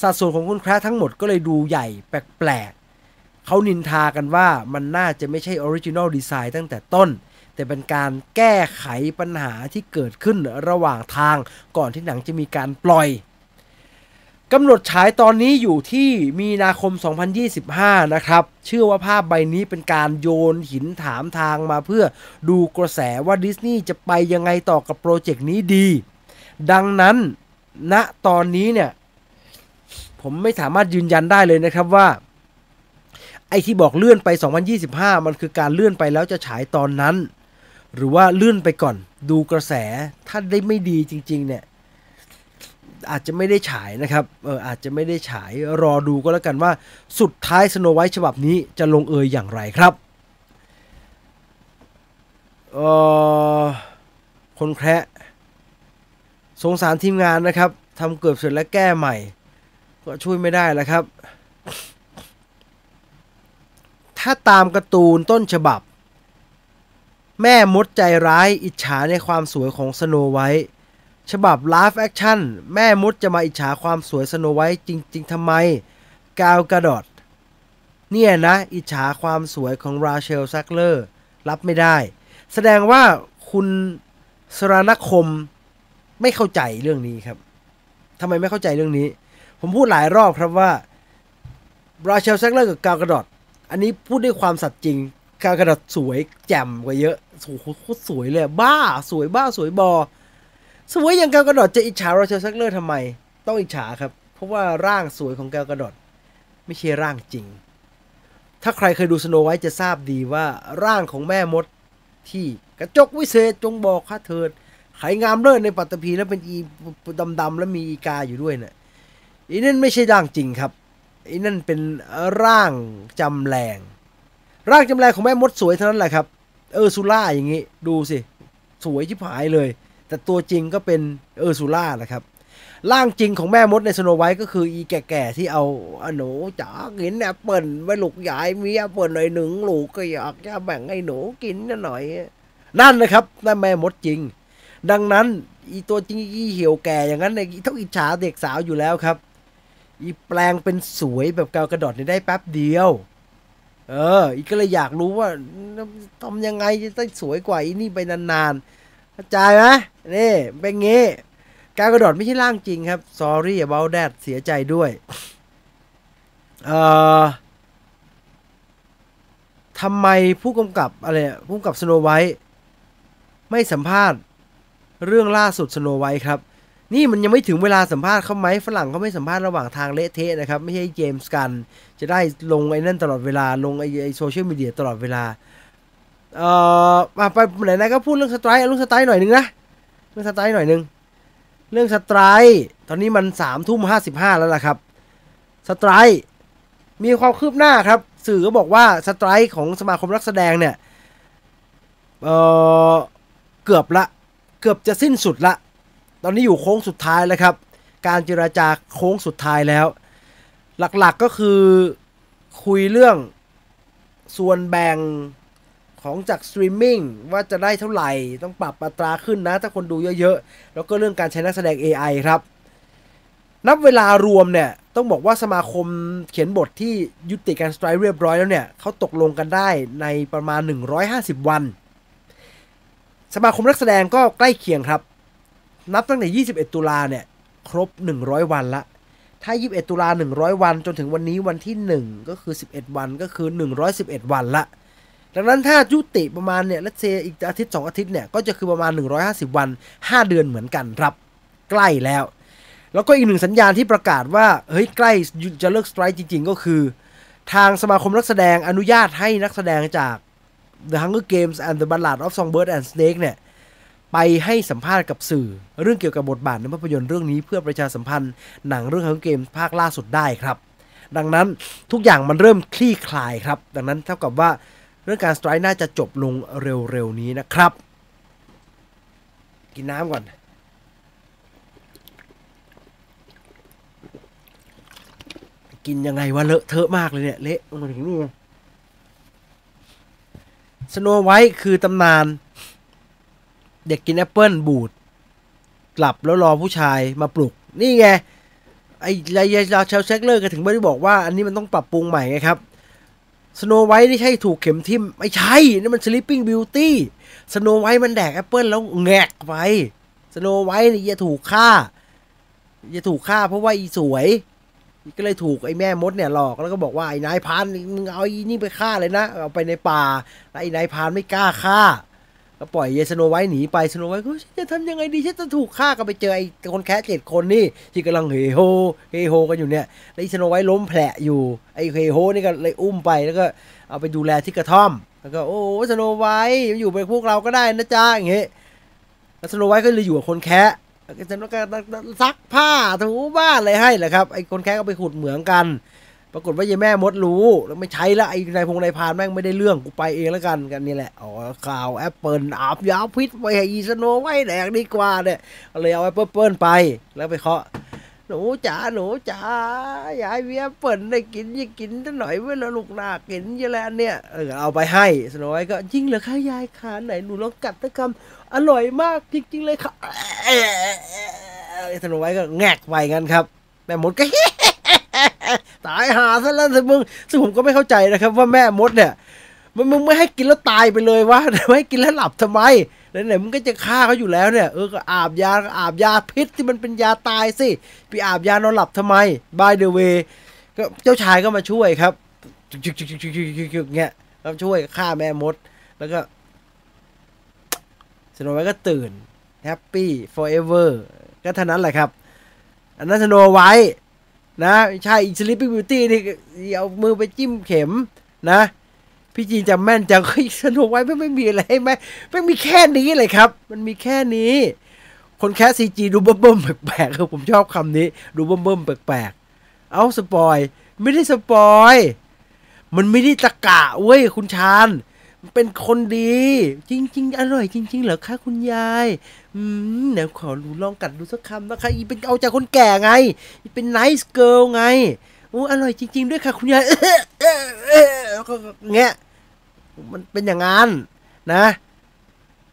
สัดส่วนของคนแคระทั้งหมดก็เลยดูใหญ่แปลกๆเขานินทากันว่ามันน่าจะไม่ใช่ original design ตั้งแต่ต้น แต่เป็นการแก้ไขปัญหาที่เกิดขึ้นระหว่างทางก่อนที่หนังจะมีการปล่อย กำหนดฉายตอนนี้อยู่ที่มีนาคม 2025 นะครับ เชื่อว่าภาพใบนี้เป็นการโยนหินถามทางมาเพื่อดูกระแสว่าดิสนีย์จะไปยังไงต่อกับโปรเจกต์นี้ดี ดังนั้นณตอนนี้เนี่ย ผมไม่สามารถยืนยันได้เลยนะครับว่าไอไอ้ที่บอกเลื่อนไป 2025 มันคือการเลื่อนไปแล้วจะฉายตอนนั้น หรือว่าเลื่อนไปก่อนดูกระแสถ้าได้ไม่ดีจริง ๆ เนี่ย อาจจะไม่ได้ฉายนะครับเอออาจจะไม่ได้ฉายรอดูก็แล้วกันว่า สุดท้ายสโนไวท์ฉบับนี้จะลงเอยอย่างไรครับเออคนแคระสงสารทีมงานนะครับทำเกือบเสร็จแล้วแก้ใหม่ ก็ช่วยไม่ได้แล้วครับ ถ้าตามการ์ตูนต้นฉบับ แม่มดใจร้ายอิจฉาในความสวยของสโนไวท์ ฉบับ Live Action แม่มดจะมาอิจฉาความสวยสโนไวท์จริง ๆทำไม กาวกระดอดเนี่ยนะ อิจฉาความสวยของราเชลเซกเลอร์ รับไม่ได้ แสดงว่าคุณสรานคมไม่เข้าใจเรื่องนี้ครับทำไมไม่เข้าใจเรื่องนี้ ผมพูดหลายรอบครับว่าราเชลเซกเลอร์กับกาวกระดอดอันนี้พูดด้วยความสัตย์จริงกาวกระดอดสวยแจ่มกว่าเยอะโอ้โหสวยเลยบ้าสวยบ้าสวยบอ สวยอย่างแกาวกระดดจะอิจฉาโรเชลซักเลอร์ทำไม ต้องอิจฉาครับ เพราะว่าร่างสวยของแกาวกระดดไม่ใช่ร่างจริง ถ้าใครเคยดูสโนไวท์จะทราบดีว่าร่างของแม่มดที่กระจกวิเศษจงบอกข้าเถิดไขงามเลิศในปัตตภีแล้วเป็นอีดำๆแล้วมีอีกาอยู่ด้วยเนะ่ยอีนั่นไม่ใช่ร่างจริงครับอีนั่นเป็นร่างจำแลง ร่างจำแลงของแม่มดสวยเท่านั้นแหละครับ เออร์ซูล่าอย่างงี้ ดูสิ สวยชิบหายเลย แต่ตัวจริงก็เป็นเออร์ซูล่าแหละครับ ร่างจริงของแม่มดในสโนไวท์ก็คืออีแก่ๆที่เอาอหนูจ๋ากินแอปเปิลไว้ลูกใหญ่มีแอปเปิลหน่อยหนึ่งลูกก็อยากจะแบ่งให้หนูกินหน่อย นั่นนะครับนั่นแม่มดจริง ดังนั้นอีตัวจริงอีเหี่ยวแก่อย่างนั้นเนี่ยต้องอิจฉาเด็กสาวอยู่แล้วครับ อีแปลงเป็นสวยแบบกาวกระดอดนี่ได้แป๊บเดียว เออ อีก็เลยอยากรู้ว่าทำยังไงจะได้สวยกว่าอีนี่ไปนานๆ เข้าใจไหมนี่เป็นงี้กาวกระโดดไม่ใช่ร่างจริงครับ sorry about that เสียใจด้วย เอ่อทำไมผู้กำกับอะไรผู้กำกับสโนไวท์ไม่สัมภาษณ์เรื่องล่าสุดสโนไวท์ครับ นี่มันยังไม่ถึงเวลาสัมภาษณ์เขาไหมฝรั่งเขาไม่สัมภาษณ์ระหว่างทางเละเทะนะครับ ไม่ใช่เจมส์กัน จะได้ลงไอ้นั่นตลอดเวลา ลงไอ้โซเชียลมีเดียตลอดเวลา เอ่อมาไปไหนๆก็พูดเรื่อง strike เรื่อง strike หน่อยนึงนะเรื่อง strike หน่อยนึงเรื่อง strike ตอนนี้มันสามทุ่มห้าสิบห้าแล้วล่ะครับ strike มีความคืบหน้าครับ สื่อก็บอกว่า strike ของสมาคมนักแสดงเนี่ยเออเกือบละ เกือบจะสิ้นสุดละ ตอนนี้อยู่โค้งสุดท้ายแล้วครับ การเจรจาโค้งสุดท้ายแล้ว หลักๆก็คือคุยเรื่องส่วนแบ่ง ของจากสตรีมมิ่งว่าจะได้เท่าไหร่ ต้องปรับอัตราขึ้นนะ ถ้าคนดูเยอะๆ แล้วก็เรื่องการใช้นักแสดง AI ครับ นับเวลารวมเนี่ย ต้องบอกว่าสมาคมเขียนบทที่ยุติการสไตร์เรียบร้อยแล้วเนี่ยเขาตกลงกันได้ในประมาณ 150 วัน สมาคมนักแสดงก็ใกล้เคียงครับ นับตั้งแต่ 21 ตุลาเนี่ยครบ 100 วันละถ้า 21 ตุลา 100 วัน จนถึงวันนี้วันที่ 1 ก็คือ 11 วัน ก็คือ 111 วันละ ดังนั้นถ้ายุติประมาณเนี่ยและเซอีกอาทิตย์ 2 อาทิตย์เนี่ย ก็จะคือประมาณ 150 วัน 5 เดือนเหมือนกันครับ ใกล้แล้ว แล้วก็อีกหนึ่งสัญญาณที่ประกาศว่า เฮ้ย ใกล้จะเลิกสไตร์จริง ๆ ก็คือ ทางสมาคมนักแสดงอนุญาตให้นักแสดงจาก The Hunger Games and the Ballad of Songbird and Snake เนี่ย ไปให้สัมภาษณ์กับสื่อ เรื่องเกี่ยวกับบทบาทในภาพยนตร์เรื่องนี้เพื่อประชาสัมพันธ์หนังเรื่อง Hunger Games ภาคล่าสุดได้ครับ ดังนั้นทุกอย่างมันเริ่มคลี่คลายครับ ดังนั้นเท่ากับว่า เรื่องการสไตร์น่าจะจบลงเร็วๆนี้นะครับ กินน้ำก่อน กินยังไงวะเลอะเทอะมากเลยเนี่ย เละมาถึงนี่สโนไวท์คือตำนาน เด็กกินแอปเปิลบูดหลับแล้วรอผู้ชายมาปลุก นี่ไงไอ้ไรยาเชลเช็คเลอร์ก็ถึงไม่ได้บอกว่าอันนี้มันต้องปรับปรุงใหม่ไงครับ สโนไวท์นี่ใช่ถูกเข็มทิ่มไม่ใช่นี่มัน Sleeping Beautyสโนไวท์มันแดกแอปเปิลแล้วแหงกไปสโนไวท์นี่จะถูกฆ่าจะถูกฆ่าเพราะว่าอีสวย ก็เลยถูกไอ้แม่มดเนี่ยหลอกแล้วก็บอกว่าไอ้นายพานมึงเอาอีนี่ไปฆ่าเลยนะ เอาไปในป่าแล้วไอ้นายพานไม่กล้าฆ่า ก็ปล่อยอีสโนไวท์หนีไปสโนไวท์ก็จะทำยังไงดีฉันจะถูกฆ่ากันไปเจอไอ้คนแคระเจ็ดคนนี่ที่กำลัง heigh-ho heigh-ho กันอยู่เนี่ยแล้วไอ้สโนไวท์ล้มแผ่อยู่ไอ้ heigh-ho นี่ก็เลยอุ้มไปแล้วก็เอาไปดูแลที่กระท่อม แล้วก็โอ้ Snow White อยู่เป็นพวกเราก็ได้นะจ๊ะอย่างเงี้ยแล้ว Snow White ก็เลยอยู่กับคนแคระแล้วก็ฉันก็ซักผ้าถูบ้านอะไรให้แหละครับไอ้คนแคระก็ไปขุดเหมืองกัน ปรากฏว่ายายแม่มดรู้แล้วไม่ใช้ละไอ้นายพงนายพรานแม่งไม่ได้เรื่องกูไปเองแล้วกันกันนี่แหละอ๋อข่าวแอปเปิลอาบยาพิษไปให้อี Snow White แดกดีกว่าเนี่ยก็เลยเอาแอปเปิลไปแล้วไปเคาะหนูจ๋าหนูจ๋ายายเวียเปิลได้กินยี่กินสักหน่อยเว้ยแล้วลูกหน้ากินยี่แล้วเนี่ยเออเอาไปให้สโนไว้ก็จริงเหรอคะยายขาไหนหนูลองกัดตะคำอร่อยมากจริง ๆ เลยค่ะสโนไว้ก็แงกไปงั้นครับแม่มดก็ ตายหาซะแล้วสิมึงซึ่งผมก็ไม่เข้าใจนะครับว่าแม่มดเนี่ยมันมึงไม่ให้กินแล้วตายไปเลยวะไม่ให้กินแล้วหลับทำไมไหนๆมึงก็จะฆ่าเขาอยู่แล้วเนี่ยเออก็อาบยาอาบยาพิษที่มันเป็นยาตายสิไปอาบยานอนหลับทำไม by the way ก็เจ้าชายก็มาช่วยครับจุกๆๆๆๆเงี้ยก็ช่วยฆ่าแม่มด แล้วก็ Snow White ก็ตื่น happy forever ก็เท่านั้นแหละครับ อันนั้น Snow White นะใช่อี Sleeping Beauty นี่เอามือไปจิ้มเข็มนะ พี่จีนจำแม่นจังเฮ้ย Snow White ไม่ไม่มีอะไรไหมไม่มีแค่นี้เลยครับ มันมีแค่นี้ คนแคระ CG ดูเบิ่มๆแปลกๆคือผมชอบคำนี้ ดูเบิ่มๆแปลกๆเอา spoil ไม่ได้ spoil มันไม่ได้ตะกละเว้ยคุณชัน เป็นคนดี จริง ๆ อร่อยจริง ๆ เหรอคะคุณยาย อืมเดี๋ยวขอดูลองกัดดูสักคำนะคะ อีเป็นเอาจากคนแก่ไง อีเป็น nice girl ไงโอ้อร่อยจริง ๆ ด้วยค่ะ คุณยายเออเออเออแล้วก็เงี้ยมันเป็นอย่างนั้นนะ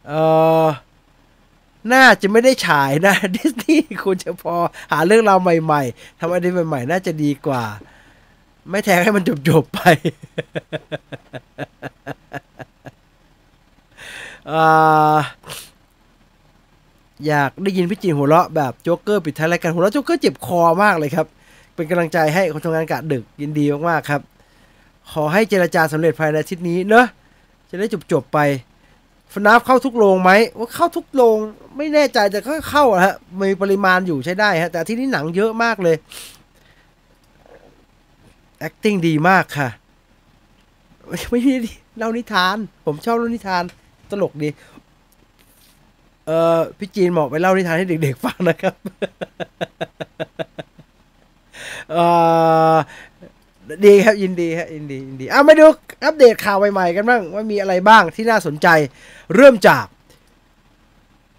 เออน่าจะไม่ได้ฉายนะดิสนีย์คุณจะพอหาเรื่องราวใหม่ ๆทำอะไรใหม่ ๆ น่าจะดีกว่า ไม่แทงให้มันจบ ๆ ไป อยากได้ยินพี่จีนหัวเราะแบบโจ๊กเกอร์ปิดท้ายรายการหัวเราะโจ๊กเกอร์เจ็บคอมากเลยครับ เป็นกำลังใจให้คนทำงานกะดึกยินดีมากๆครับ ขอให้เจรจาสำเร็จภายในอาทิตย์นี้เนอะจะได้จบๆไปฟนาฟเข้าทุกโรงไหมว่าเข้าทุกโรงไม่แน่ใจแต่ก็เข้าฮะมีปริมาณอยู่ใช้ได้ฮะ แต่ที่นี้หนังเยอะมากเลย acting ดีมากค่ะ ไม่ไม่ดีเล่านิทาน ผมชอบเล่านิทาน ตลกดี เออพี่จีนบอกไปเล่านิทานให้เด็กๆฟังนะครับเออดีครับยินดีครับยินดียินดีอะมาดูอัปเดตข่าวใหม่ๆกันบ้างว่ามีอะไรบ้างที่น่าสนใจ เริ่มจาก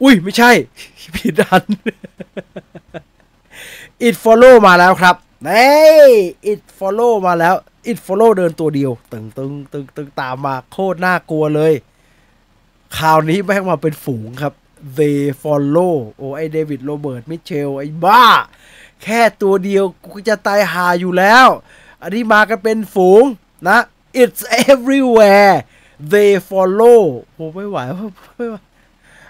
อุ้ยไม่ใช่ผิดอัน It Follow มาแล้วครับเฮ้ย It Follow มาแล้ว It Follow เดินตัวเดียว ตึงตึงตึงตึงตามมาโคตรน่ากลัวเลย คราวนี้แม่งมาเป็นฝูงครับ They Follow โอ้ไอ David Robert Mitchell ไอบ้า แค่ตัวเดียวกูจะตายหาอยู่แล้ว อันนี้มากันเป็นฝูงนะ It's everywhere They follow โอ้ไม่ไหวไม่ไหว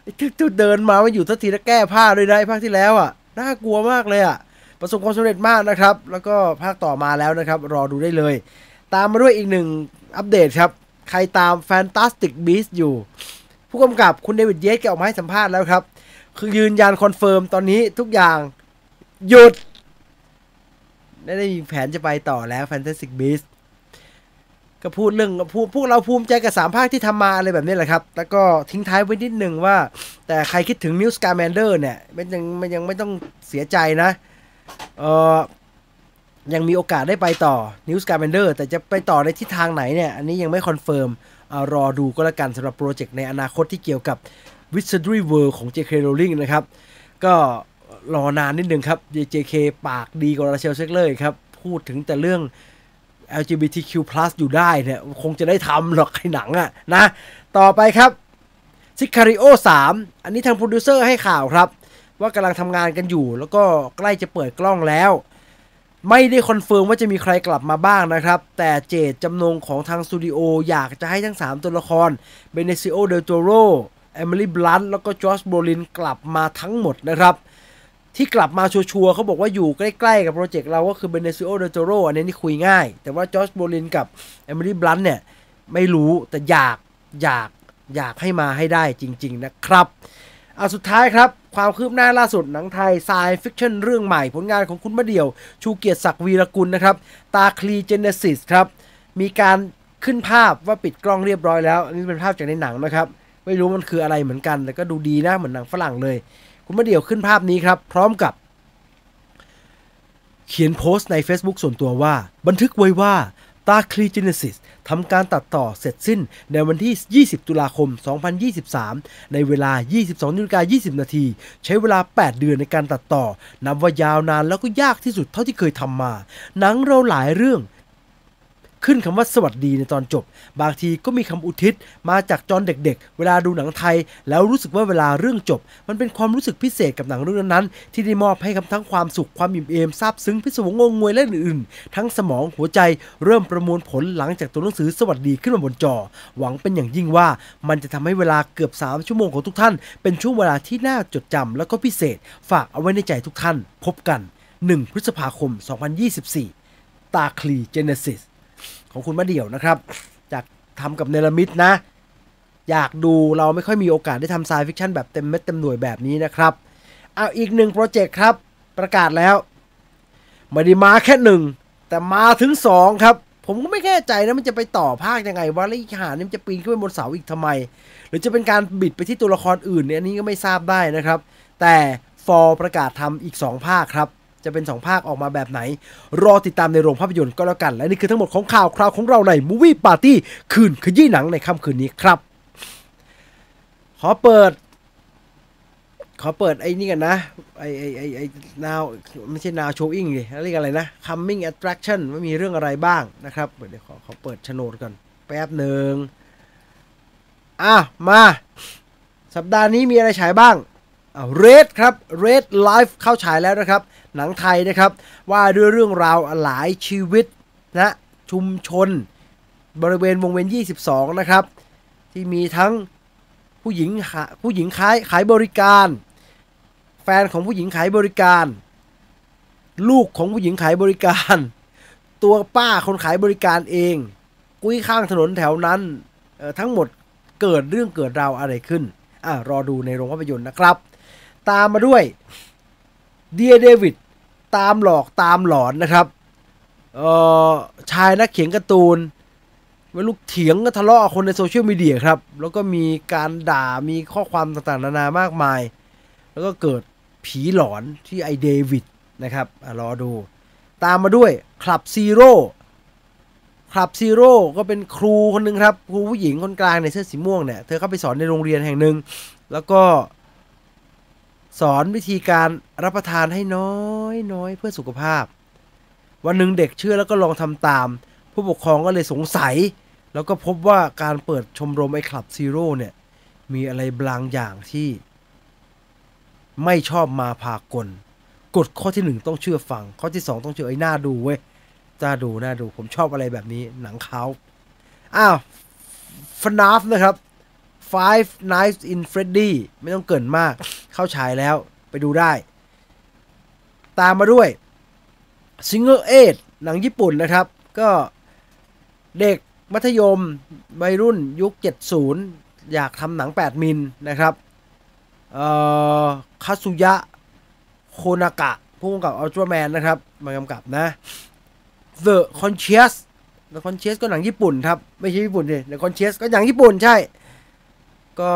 ไอ้ที่เดินมาไม่อยู่ทักทีแล้วแก้ผ้าด้วยนะไอ้ภาคที่แล้วอะน่ากลัวมากเลยอะประสบความสำเร็จมากนะครับ แล้วก็ภาคต่อมาแล้วนะครับ รอดูได้เลย ตามมาด้วยอีกหนึ่งอัปเดตครับ ใครตาม Fantastic Beasts อยู่ ผู้กำกับคุณเดวิดเยสแกออกมาให้สัมภาษณ์แล้วครับ คือยืนยัน confirm ตอนนี้ทุกอย่างหยุดไม่ได้มีแผนจะไปต่อแล้ว Fantastic Beasts ก็พูดเรื่องพูดพวกเราภูมิใจกับสามภาคที่ทำมาอะไรแบบนี้แหละครับ แล้วก็ทิ้งท้ายไว้นิดหนึ่งว่า แต่ใครคิดถึง Newt Scamander เนี่ย มันยังมันยังไม่ต้องเสียใจนะ เออยังมีโอกาสได้ไปต่อ Newt Scamander แต่จะไปต่อในทิศทางไหนเนี่ย อันนี้ยังไม่ confirm รอดูก็แล้วกันสำหรับโปรเจกต์ในอนาคตที่เกี่ยวกับ Wizarding World ของ J.K. Rowling นะครับ ก็รอนานนิดนึงครับ JK ปากดีกว่า Rachel Zegler ครับ พูดถึงแต่เรื่อง LGBTQ+ อยู่ได้เนี่ย คงจะได้ทำหรอกไอ้หนังอะนะ ต่อไปครับ Sicario 3อันนี้ทางโปรดิวเซอร์ให้ข่าวครับ ว่ากำลังทำงานกันอยู่ แล้วก็ใกล้จะเปิดกล้องแล้ว ไม่ได้ confirm ว่าจะมีใครกลับมาบ้างนะครับ แต่เจตจำนงของทางสตูดิโออยากจะให้ทั้ง 3 ตัวละคร Benicio del Toro Emily Blunt แล้วก็ Josh Brolin กลับมาทั้งหมดนะครับ ที่กลับมาชัวร์เขาบอกว่าอยู่ใกล้ๆ กับโปรเจกต์เราก็คือ Benicio del Toro อันนี้นี่คุยง่าย แต่ว่า Josh Brolin กับ Emily Blunt เนี่ยไม่รู้แต่อยากอยากอยากให้มาให้ได้จริง ๆนะครับเอาสุดท้ายครับ ความคืบหน้าล่าสุดหนังไทย s ายฟิคชั่นเรื่องใหม่ผลงานของคุณมะเดี่ยว ชูเกียรติศักดิ์วีรกุลนะครับ ตาคลี Genesis ครับ มีการขึ้นภาพว่าปิดกล้องเรียบร้อยแล้ว อันนี้เป็นภาพจากในหนังนะครับ ไม่รู้มันคืออะไรเหมือนกัน แต่ก็ดูดีนะเหมือนหนังฝรั่งเลย คุณมะเดี่ยวขึ้นภาพนี้ครับ พร้อมกับ เขียนโพสต์ใน Facebook ส่วนตัวว่า บันทึกไว้ว่า ตาคลี Genesis ทำการตัดต่อเสร็จสิ้นในวันที่ 20 ตุลาคม 2023 ในเวลา 22นาฬิกา20 นาที ใช้เวลา 8 เดือนในการตัดต่อ นับว่ายาวนานแล้วก็ยากที่สุดเท่าที่เคยทำมา หนังเราหลายเรื่อง ขึ้นคำว่าสวัสดีในตอนจบ บางทีก็มีคำอุทิศมาจากจอนเด็กๆ เวลาดูหนังไทย แล้วรู้สึกว่าเวลาเรื่องจบ มันเป็นความรู้สึกพิเศษกับหนังเรื่องนั้นๆ ที่ได้มอบให้กับทั้งความสุขความอิ่มเอมซาบซึ้งพิศวงงงงวยและอื่นๆ ทั้งสมองหัวใจเริ่มประมวลผลหลังจากตัวหนังสือสวัสดีขึ้นมาบนจอ หวังเป็นอย่างยิ่งว่ามันจะทำให้เวลาเกือบ 3 ชั่วโมงของทุกท่าน เป็นช่วงเวลาที่น่าจดจำแล้วก็พิเศษ ฝากเอาไว้ในใจทุกท่าน พบกัน 1 พฤษภาคม 2024 ตาคลี Genesis ของคุณมะเดี่ยวนะครับ จากทำกับเนรมิตนะ อยากดูเราไม่ค่อยมีโอกาสได้ทำ sci-fiction แบบเต็มเม็ดเต็มหน่วยแบบนี้นะครับเอาอีกหนึ่งโปรเจกต์ครับ ประกาศแล้วไม่ได้มาแค่หนึ่งแต่มาถึงสองครับ ผมก็ไม่แน่ใจนะมันจะไปต่อภาคยังไงว่าแล้วอีหานี่มันจะปีนขึ้นไปบนเสาอีกทำไม หรือจะเป็นการบิดไปที่ตัวละครอื่นเนี่ยอันนี้ก็ไม่ทราบได้นะครับ แต่ฟอร์ประกาศทำอีก 2 ภาคครับ จะเป็น 2 ภาคออกมาแบบไหน รอติดตามในโรงภาพยนตร์ก็แล้วกัน และนี่คือทั้งหมดของข่าวคราวของเราใน Movie Party คืนขยี้หนังในค่ำคืนนี้ครับ ขอเปิด ขอเปิดไอ้นี่กันนะไอ้ไอ้ไอ้ไอ้ now ไม่ใช่ now showing ดิเรียกอะไรนะ coming attraction ว่ามีเรื่องอะไรบ้างนะครับเดี๋ยวขอขอเปิดโฉนดก่อนแป๊บหนึ่งอะมา สัปดาห์นี้มีอะไรฉายบ้างเรดครับ Red Life เข้าฉายแล้วนะครับ หนังไทยนะครับ ว่าด้วยเรื่องราวหลายชีวิตนะชุมชน บริเวณวงเวียน 22 นะครับ ที่มีทั้งผู้หญิงผู้หญิงขายขายบริการ แฟนของผู้หญิงขายบริการ ลูกของผู้หญิงขายบริการ ตัวป้าคนขายบริการเอง กุ้ยข้างถนนแถวนั้นทั้งหมดเกิดเรื่องเกิดราวอะไรขึ้นอะรอดูในโรงภาพยนตร์นะครับ ตามมาด้วยเดียเดวิด ตามหลอกตามหลอนนะครับเอ่อชายนักเขียนการ์ตูนไม่รู้เถียงก็ทะเลาะกับคนในโซเชียลมีเดียครับ แล้วก็มีการด่ามีข้อความต่างๆนานามากมาย แล้วก็เกิดผีหลอนที่ไอเดวิดนะครับอรอดู ตามมาด้วย Club Zero Club Zero ก็เป็นครูคนหนึ่งครับ ครูผู้หญิงคนกลางในเสื้อสีม่วงเนี่ย เธอเข้าไปสอนในโรงเรียนแห่งหนึ่งแล้วก็ สอนวิธีการรับประทานให้น้อยน้อยเพื่อสุขภาพ วันหนึ่งเด็กเชื่อแล้วก็ลองทำตาม ผู้ปกครองก็เลยสงสัย แล้วก็พบว่าการเปิดชมรมไอ้ Club Zero เนี่ย มีอะไรบางอย่างที่ ไม่ชอบมาพากลกฎข้อที่หนึ่งต้องเชื่อฟัง ข้อที่สองต้องเชื่อไอ้หน้าดูเว้ยจ้าดูหน้าดูผมชอบอะไรแบบนี้หนังเขาอ้าวฟนาฟนะครับ Five Nights in Freddy ไม่ต้องเกินมาก เข้าฉายแล้วไปดูได้ ตามมาด้วย Single e i g h หนังญี่ปุ่นนะครับ ก็เด็กมัธยมวัยรุ่นยุค 70 อยากทำหนัง 8 มิลนะครับเอ่อคาสุยะ โคนากะผู้กำกับอัลตร้าแมนนะครับ มากำกับนะ The Conscious The Conscious ก็หนังญี่ปุ่นครับ ไม่ใช่ญี่ปุ่นดิ The Conscious ก็หนังญี่ปุ่นใช่ ก็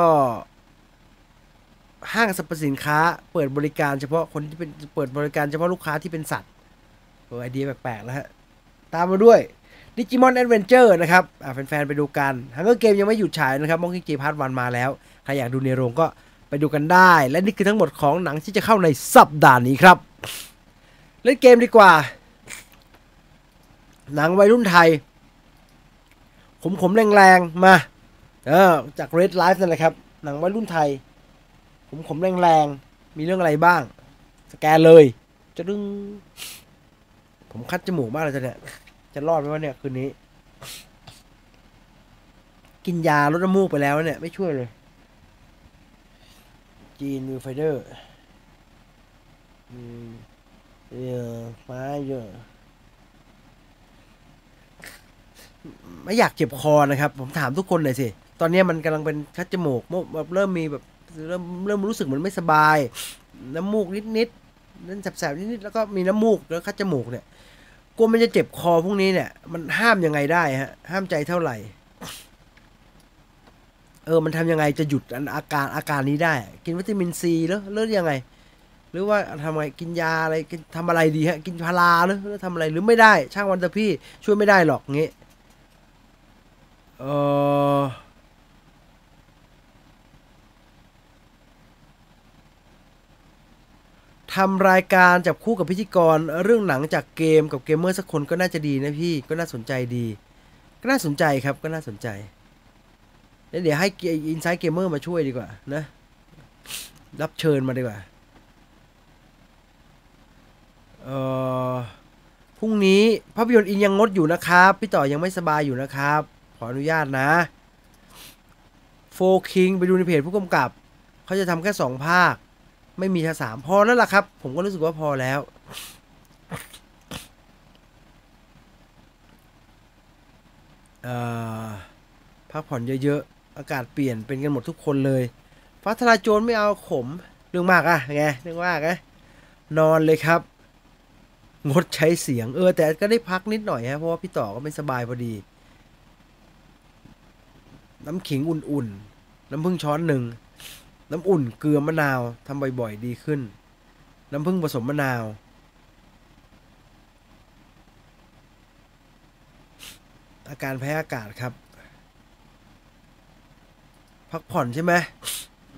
ห้างสรรพสินค้าเปิดบริการเฉพาะคนที่เป็นเปิดบริการเฉพาะลูกค้าที่เป็นสัตว์เออไอเดียแปลกๆแล้วฮะ ตามมาด้วย Digimon Adventure นะครับแฟนๆ ไปดูกัน Hunger Games ยังไม่หยุดฉายนะครับมองคิเกม part one มาแล้ว ใครอยากดูในโรงก็ไปดูกันได้ และนี่คือทั้งหมดของหนังที่จะเข้าในสัปดาห์นี้ครับ เล่นเกมดีกว่า หนังวัยรุ่นไทยขมๆแรงๆ มา ออจาก Red Life นั่นแหละครับ หนังวัยรุ่นไทย ผมขมแรงๆ มีเรื่องอะไรบ้าง สแกนเลย จะดึง ผมคัดจมูกมากเลยจะเนี่ย จะรอดไหมวะเนี่ย คืนนี้ กินยาลดน้ำมูกไปแล้วเนี่ย ไม่ช่วยเลย จีนวิวไฟเดอร์อืมเออมาเยอะไม่อยากเจ็บคอนะครับ ผมถามทุกคนหน่อยสิ ตอนนี้มันกำลังเป็นคัดจมูกโมแบบเริ่มมีแบบเริ่มเริ่มรู้สึกเหมือนไม่สบาย น้ำมูกนิดนิดๆนั่นแสบๆนิดนิดๆแล้วก็มีน้ำมูกแล้วคัดจมูกเนี่ยกลัวมันจะเจ็บคอพวกนี้เนี่ย มันห้ามยังไงได้ฮะ ห้ามใจเท่าไหร่ เออ มันทำยังไงจะหยุดอาการอาการนี้ได้ กินวิตามินซีแล้วเลือยังไง หรือว่าทำไงกินยาอะไรกินทำอะไรดีฮะ กินพาราหรือหรือทำอะไรหรือไม่ได้ ช่างวันเถอะพี่ช่วยไม่ได้หรอกงี้ เออ ทำรายการจับคู่กับพิธีกร เรื่องหนังจากเกมกับเกมเมอร์สักคนก็น่าจะดีนะพี่ก็น่าสนใจดี ก็น่าสนใจครับก็น่าสนใจแล้วเดี๋ยวให้ insight gamer มาช่วยดีกว่านะ รับเชิญมาดีกว่าเอ่อพรุ่งนี้ภาพยนตร์อินยังงดอยู่นะครับ พี่ต่อยังไม่สบายอยู่นะครับ ขออนุญาตนะโฟคิงไปดูในเพจผู้กำกับ เขาจะทำแค่สองภาค ไม่มีทสามพอแล้วล่ะครับ ผมก็รู้สึกว่าพอแล้ว พักผ่อนเยอะๆ อากาศเปลี่ยนเป็นกันหมดทุกคนเลย ฟ้าทลายโจรไม่เอาขมเรื่องมากอะไงเรื่องมากอะนอนเลยครับ งดใช้เสียงเออ แต่ก็ได้พักนิดหน่อยฮะเพราะว่าพี่ต่อก็ไม่สบายพอดี น้ำขิงอุ่นๆ น้ำผึ้งช้อนหนึ่ง น้ำอุ่นเกลือมะนาวทำบ่อยๆดีขึ้น น้ำผึ้งผสมมะนาว อาการแพ้อากาศครับ พักผ่อนใช่ไหม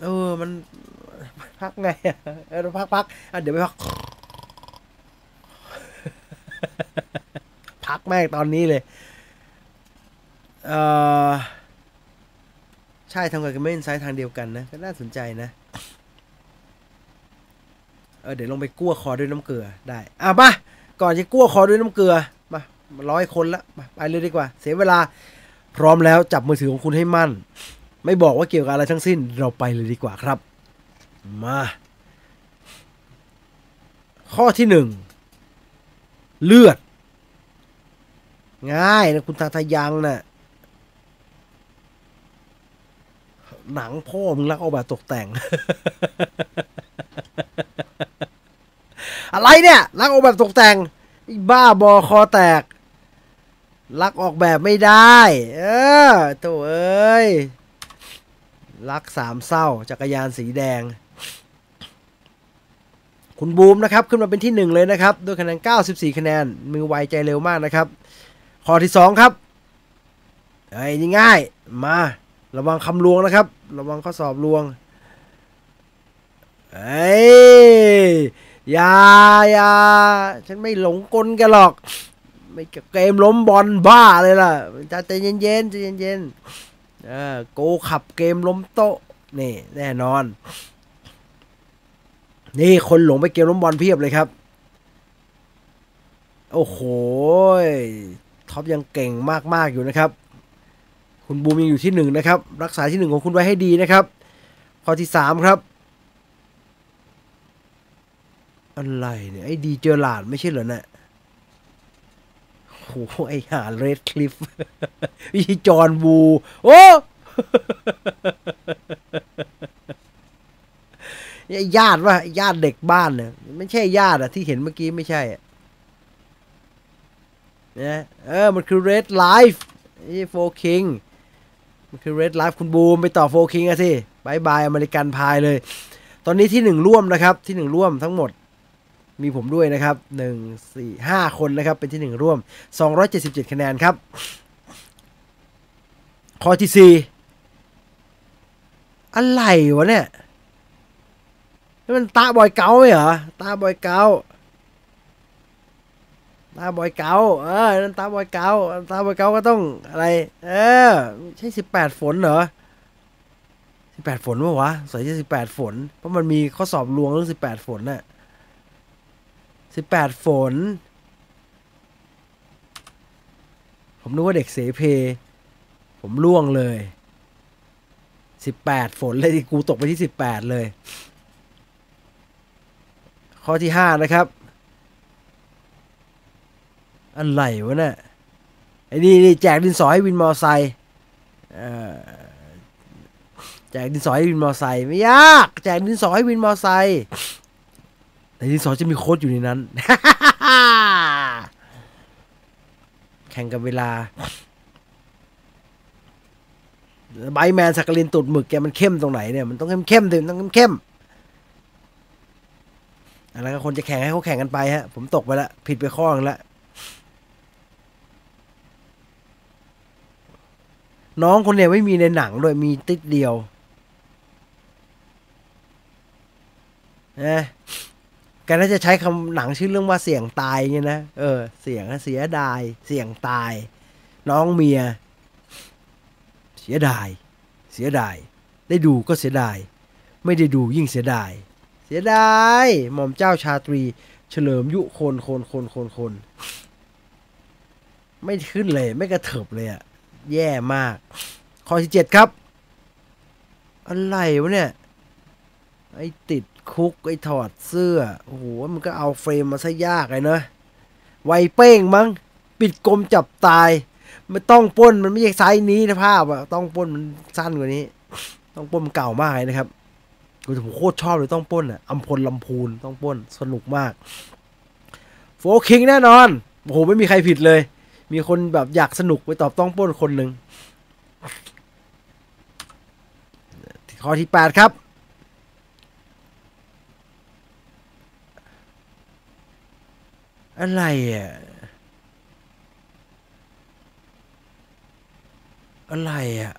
เออ มันพักไงเออพักพักอะเดี๋ยวไปพัก พักแม่งตอนนี้เลย เออ ใช่ทำกับกันไม่อินไซต์ทางเดียวกันนะ ก็น่าสนใจนะ เออเดี๋ยวลงไปกั้วคอด้วยน้ำเกลือได้ อะมา ก่อนจะกั้วคอด้วยน้ำเกลือมามาร้อยคนละมาไปเลยดีกว่า เสียเวลา พร้อมแล้วจับมือถือของคุณให้มั่น ไม่บอกว่าเกี่ยวกับอะไรทั้งสิ้น เราไปเลยดีกว่าครับ มา ข้อที่หนึ่งเลือด ง่ายนะคุณทาทายังนะ่ะ หนังพ่อมึงรักเอาแบบตกแต่ง อะไรเนี่ย รักออกแบบตกแต่งบ้าบอคอแตก รักออกแบบไม่ได้ เออโตเอ้ย รักสามเศร้า จักรยานสีแดง คุณบูมนะครับ ขึ้นมาเป็นที่หนึ่งเลยนะครับ ด้วยคะแนน 94 คะแนน มือไวใจเร็วมากนะครับ ข้อที่สองครับไอ้นี่ง่าย มา ระวังคำลวงนะครับ ระวังข้อสอบลวงเอ้ยยายาฉันไม่หลงกลแกหรอก ไม่เกมล้มบอลบ้าเลยล่ะจะใจเย็นๆใจเย็นๆเออโกขับเกมล้มโต๊ะนี่แน่นอน นี่คนหลงไปเกมล้มบอลเพียบเลยครับ โอ้โหท็อปยังเก่งมากๆอยู่นะครับ คุณบูมยังอยู่ที่หนึ่งนะครับ รักษาที่หนึ่งของคุณไว้ให้ดีนะครับ ข้อที่สามครับ อะไรเนี่ย ไอ้ดีเจอหลาดไม่ใช่เหรอเนี่ยโอ้โหไอ้หาเรดคลิฟวิจอนบูโอ้ไอ้ญาติว่าญาติเด็กบ้านเนี่ยไม่ใช่ญาติอะที่เห็นเมื่อกี้ไม่ใช่อะนะเออ มันคือ Red Life นี่โฟคิง มันคือ Red Life คุณบูมไปต่อโฟคิงอะสิบายบายอเมริกันพายเลย ตอนนี้ที่หนึ่งร่วมนะครับ ที่หนึ่งร่วมทั้งหมดมีผมด้วยนะครับหนึ่งสี่ห้าคนนะครับ เป็นที่หนึ่งร่วมสองร้อยเจ็ดสิบเจ็ดคะแนนครับ ข้อที่สี่อะไรวะเนี่ยนี่มันตาบอยเกาไหมเหรอตาบอยเกา ตาบอยเกาเออนั่นตาบอยเกาตาบอยเกาก็ต้องอะไร เออ ใช่สิบแปดฝนเหรอสิบแปดฝนวะวะใส่ใช่สิบแปดฝน เพราะมันมีข้อสอบลวงเรื่องสิบแปดฝนน่ะสิบแปดฝน ผมนึกว่าเด็กเสเพ ผมล่วงเลยสิบแปดฝนเลยกูตกไปที่สิบแปดเลย ข้อที่ห้านะครับ อะไรวะเนี่ยไอ้นี่นี่แจกดินสอให้วินมอไซค์เอ่อจกดินสอให้วินมอไซค์ไม่ยาก แจกดินสอให้วินมอไซค์แต่ดินสอจะมีโค้ดอยู่ในนั้น แข่งกับเวลาไบแมนสักลินตูดหมึกแกมันเข้มตรงไหนเนี่ยมันต้องเข้มเข้มๆดิมันต้องเข้มๆอะไรก็คนจะแข่งให้เขาแข่งกันไปฮะ ผมตกไปล้วผิดไปข้อนึงล้ว น้องคนเนี่ยไม่มีในหนังด้วยมีติดเดียวนะแกน่าจะใช้คำหนังชื่อเรื่องว่าเสี่ยงตายเงี้ยนะ เออ เสี่ยงเสียดาย เสี่ยงตาย น้องเมีย เสียดาย เสียดาย ได้ดูก็เสียดาย ไม่ได้ดูยิ่งเสียดาย เสียดายหม่อมเจ้าชาตรี เฉลิมยุคนคนคนคนคน ไม่ขึ้นเลย ไม่กระเถิบเลยอะ แย่มาก ข้อที่เจ็ดครับ อะไรวะเนี่ย ไอติดคุก ไอถอดเสื้อ โอ้โห มันก็เอาเฟรมมาซะยากเลยเนอะไวเป้งมั้ง ปิดกลมจับตาย ไม่ต้องป้นมันไม่ใช่ไซส์นี้นะภาพอะต้องป้นมันสั้นกว่านี้ ต้องป้นมันเก่ามากเลยนะครับกูผมโคตรชอบเลยต้องป้นอะอัมพลลำพูนต้องป้นสนุกมากโฟคิงแน่นอน โอ้โห ไม่มีใครผิดเลย มีคนแบบอยากสนุกไปตอบต้องป้นคนหนึ่งข้อที่ 8 ครับ อะไรอะ อะไรอะ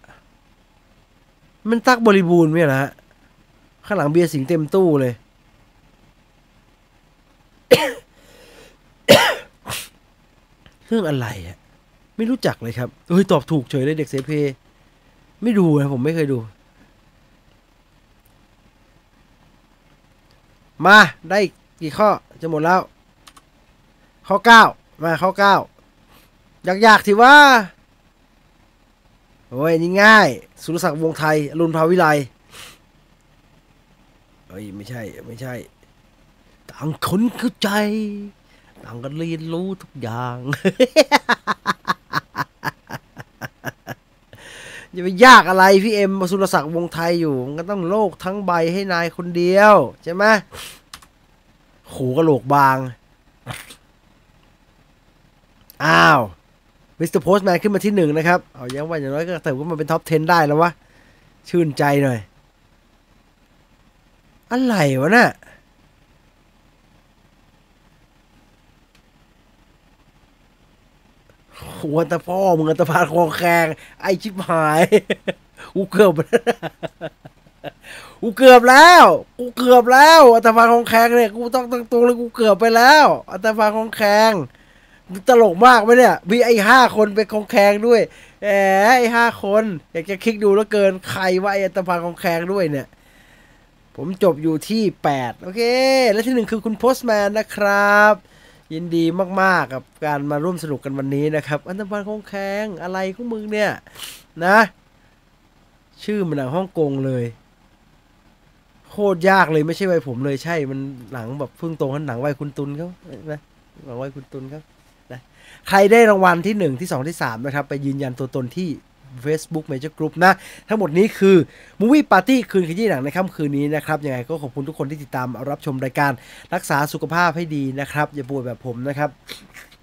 มันตักบริบูรณ์ไหมล่ะฮะข้างหลังเบียร์สิงเต็มตู้เลย เรื่องอะไรอะไม่รู้จักเลยครับเฮ้ยตอบถูกเฉยเลยเด็กเซเพ ไม่ดูนะผมไม่เคยดู มาได้กี่ข้อจะหมดแล้ว ข้อเก้ามาข้อเก้ายากๆทีว่า โอ้ยนี่ง่าย สุรศักดิ์วงไทยรุณภาวิไลเอ้ยไม่ใช่ ไม่ใช่ ต่างคนเข้าใจ ต่างกันเรียนรู้ทุกอย่างจะไปยากอะไรพี่เอ็มมาสุรศักดิ์วงไทยอยู่ มันก็ต้องโลกทั้งใบให้นายคนเดียว ใช่ไหมโขกระโหลกบาง อ้าวมิสเตอร์โพสแมนขึ้นมาที่หนึ่งนะครับ เอายังว่าอย่างน้อยก็เติมว่ามันเป็นท็อป 10 ได้แล้ววะ ชื่นใจหน่อย อะไรวะน่ะ หัวตะพ่อมึงอัตภาคองแคงไอชิบหายกูเกือบกูเกือบแล้ว กูเกือบแล้วอัตภาคองแคงเนี่ยกูต้องตั้งตัวเลยกูเกือบไปแล้วอัตภาคองแคงตลกมากไหมเนี่ย มีไอ้ห้าคนเป็นคองแคงด้วยแหมไอ้ห้าคนอยากจะคลิกดูแล้วเกินใครว่าไอ้อัตภาคองแคงด้วยเนี่ย ผมจบอยู่ที่8โอเค และที่หนึ่งคือคุณโพสแมนนะครับ ยินดีมากๆกับการมาร่วมสนุกกันวันนี้นะครับ อันตรพานคงแข็งอะไรของมึงเนี่ยนะ ชื่อมันหนังฮ่องกงเลยโคตรยากเลยไม่ใช่วัยผมเลยใช่ มันหนังแบบเพิ่งโตกันหนังวัยคุณตุนเขานะหนังวัยคุณตุนเขานะใครได้รางวัลที่หนึ่งที่สองที่สามนะครับ ไปยืนยันตัวตนที่ Facebook Major Group นะ ทั้งหมดนี้คือ Movie Party คืนขยี้หนังในค่ำคืนนี้นะครับ ยังไงก็ขอบคุณทุกคนที่ติดตามรับชมรายการรักษาสุขภาพให้ดีนะครับ อย่าป่วยแบบผมนะครับ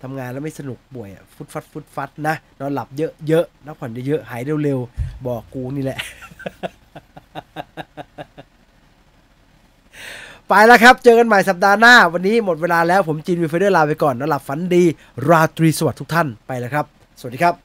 ทำงานแล้วไม่สนุกป่วยฟุดฟัดฟุดฟัดนะนอนหลับเยอะๆนักผ่อนเยอะๆหายเร็วๆ บอกกูนี่แหละ ไปแล้วครับ เจอกันใหม่สัปดาห์หน้า วันนี้หมดเวลาแล้วผมจินวีเฟเดอร์ลาไปก่อนนอนหลับฝันดี ราตรีสวัสดิ์ทุกท่านไปแล้วครับ สวัสดีครับ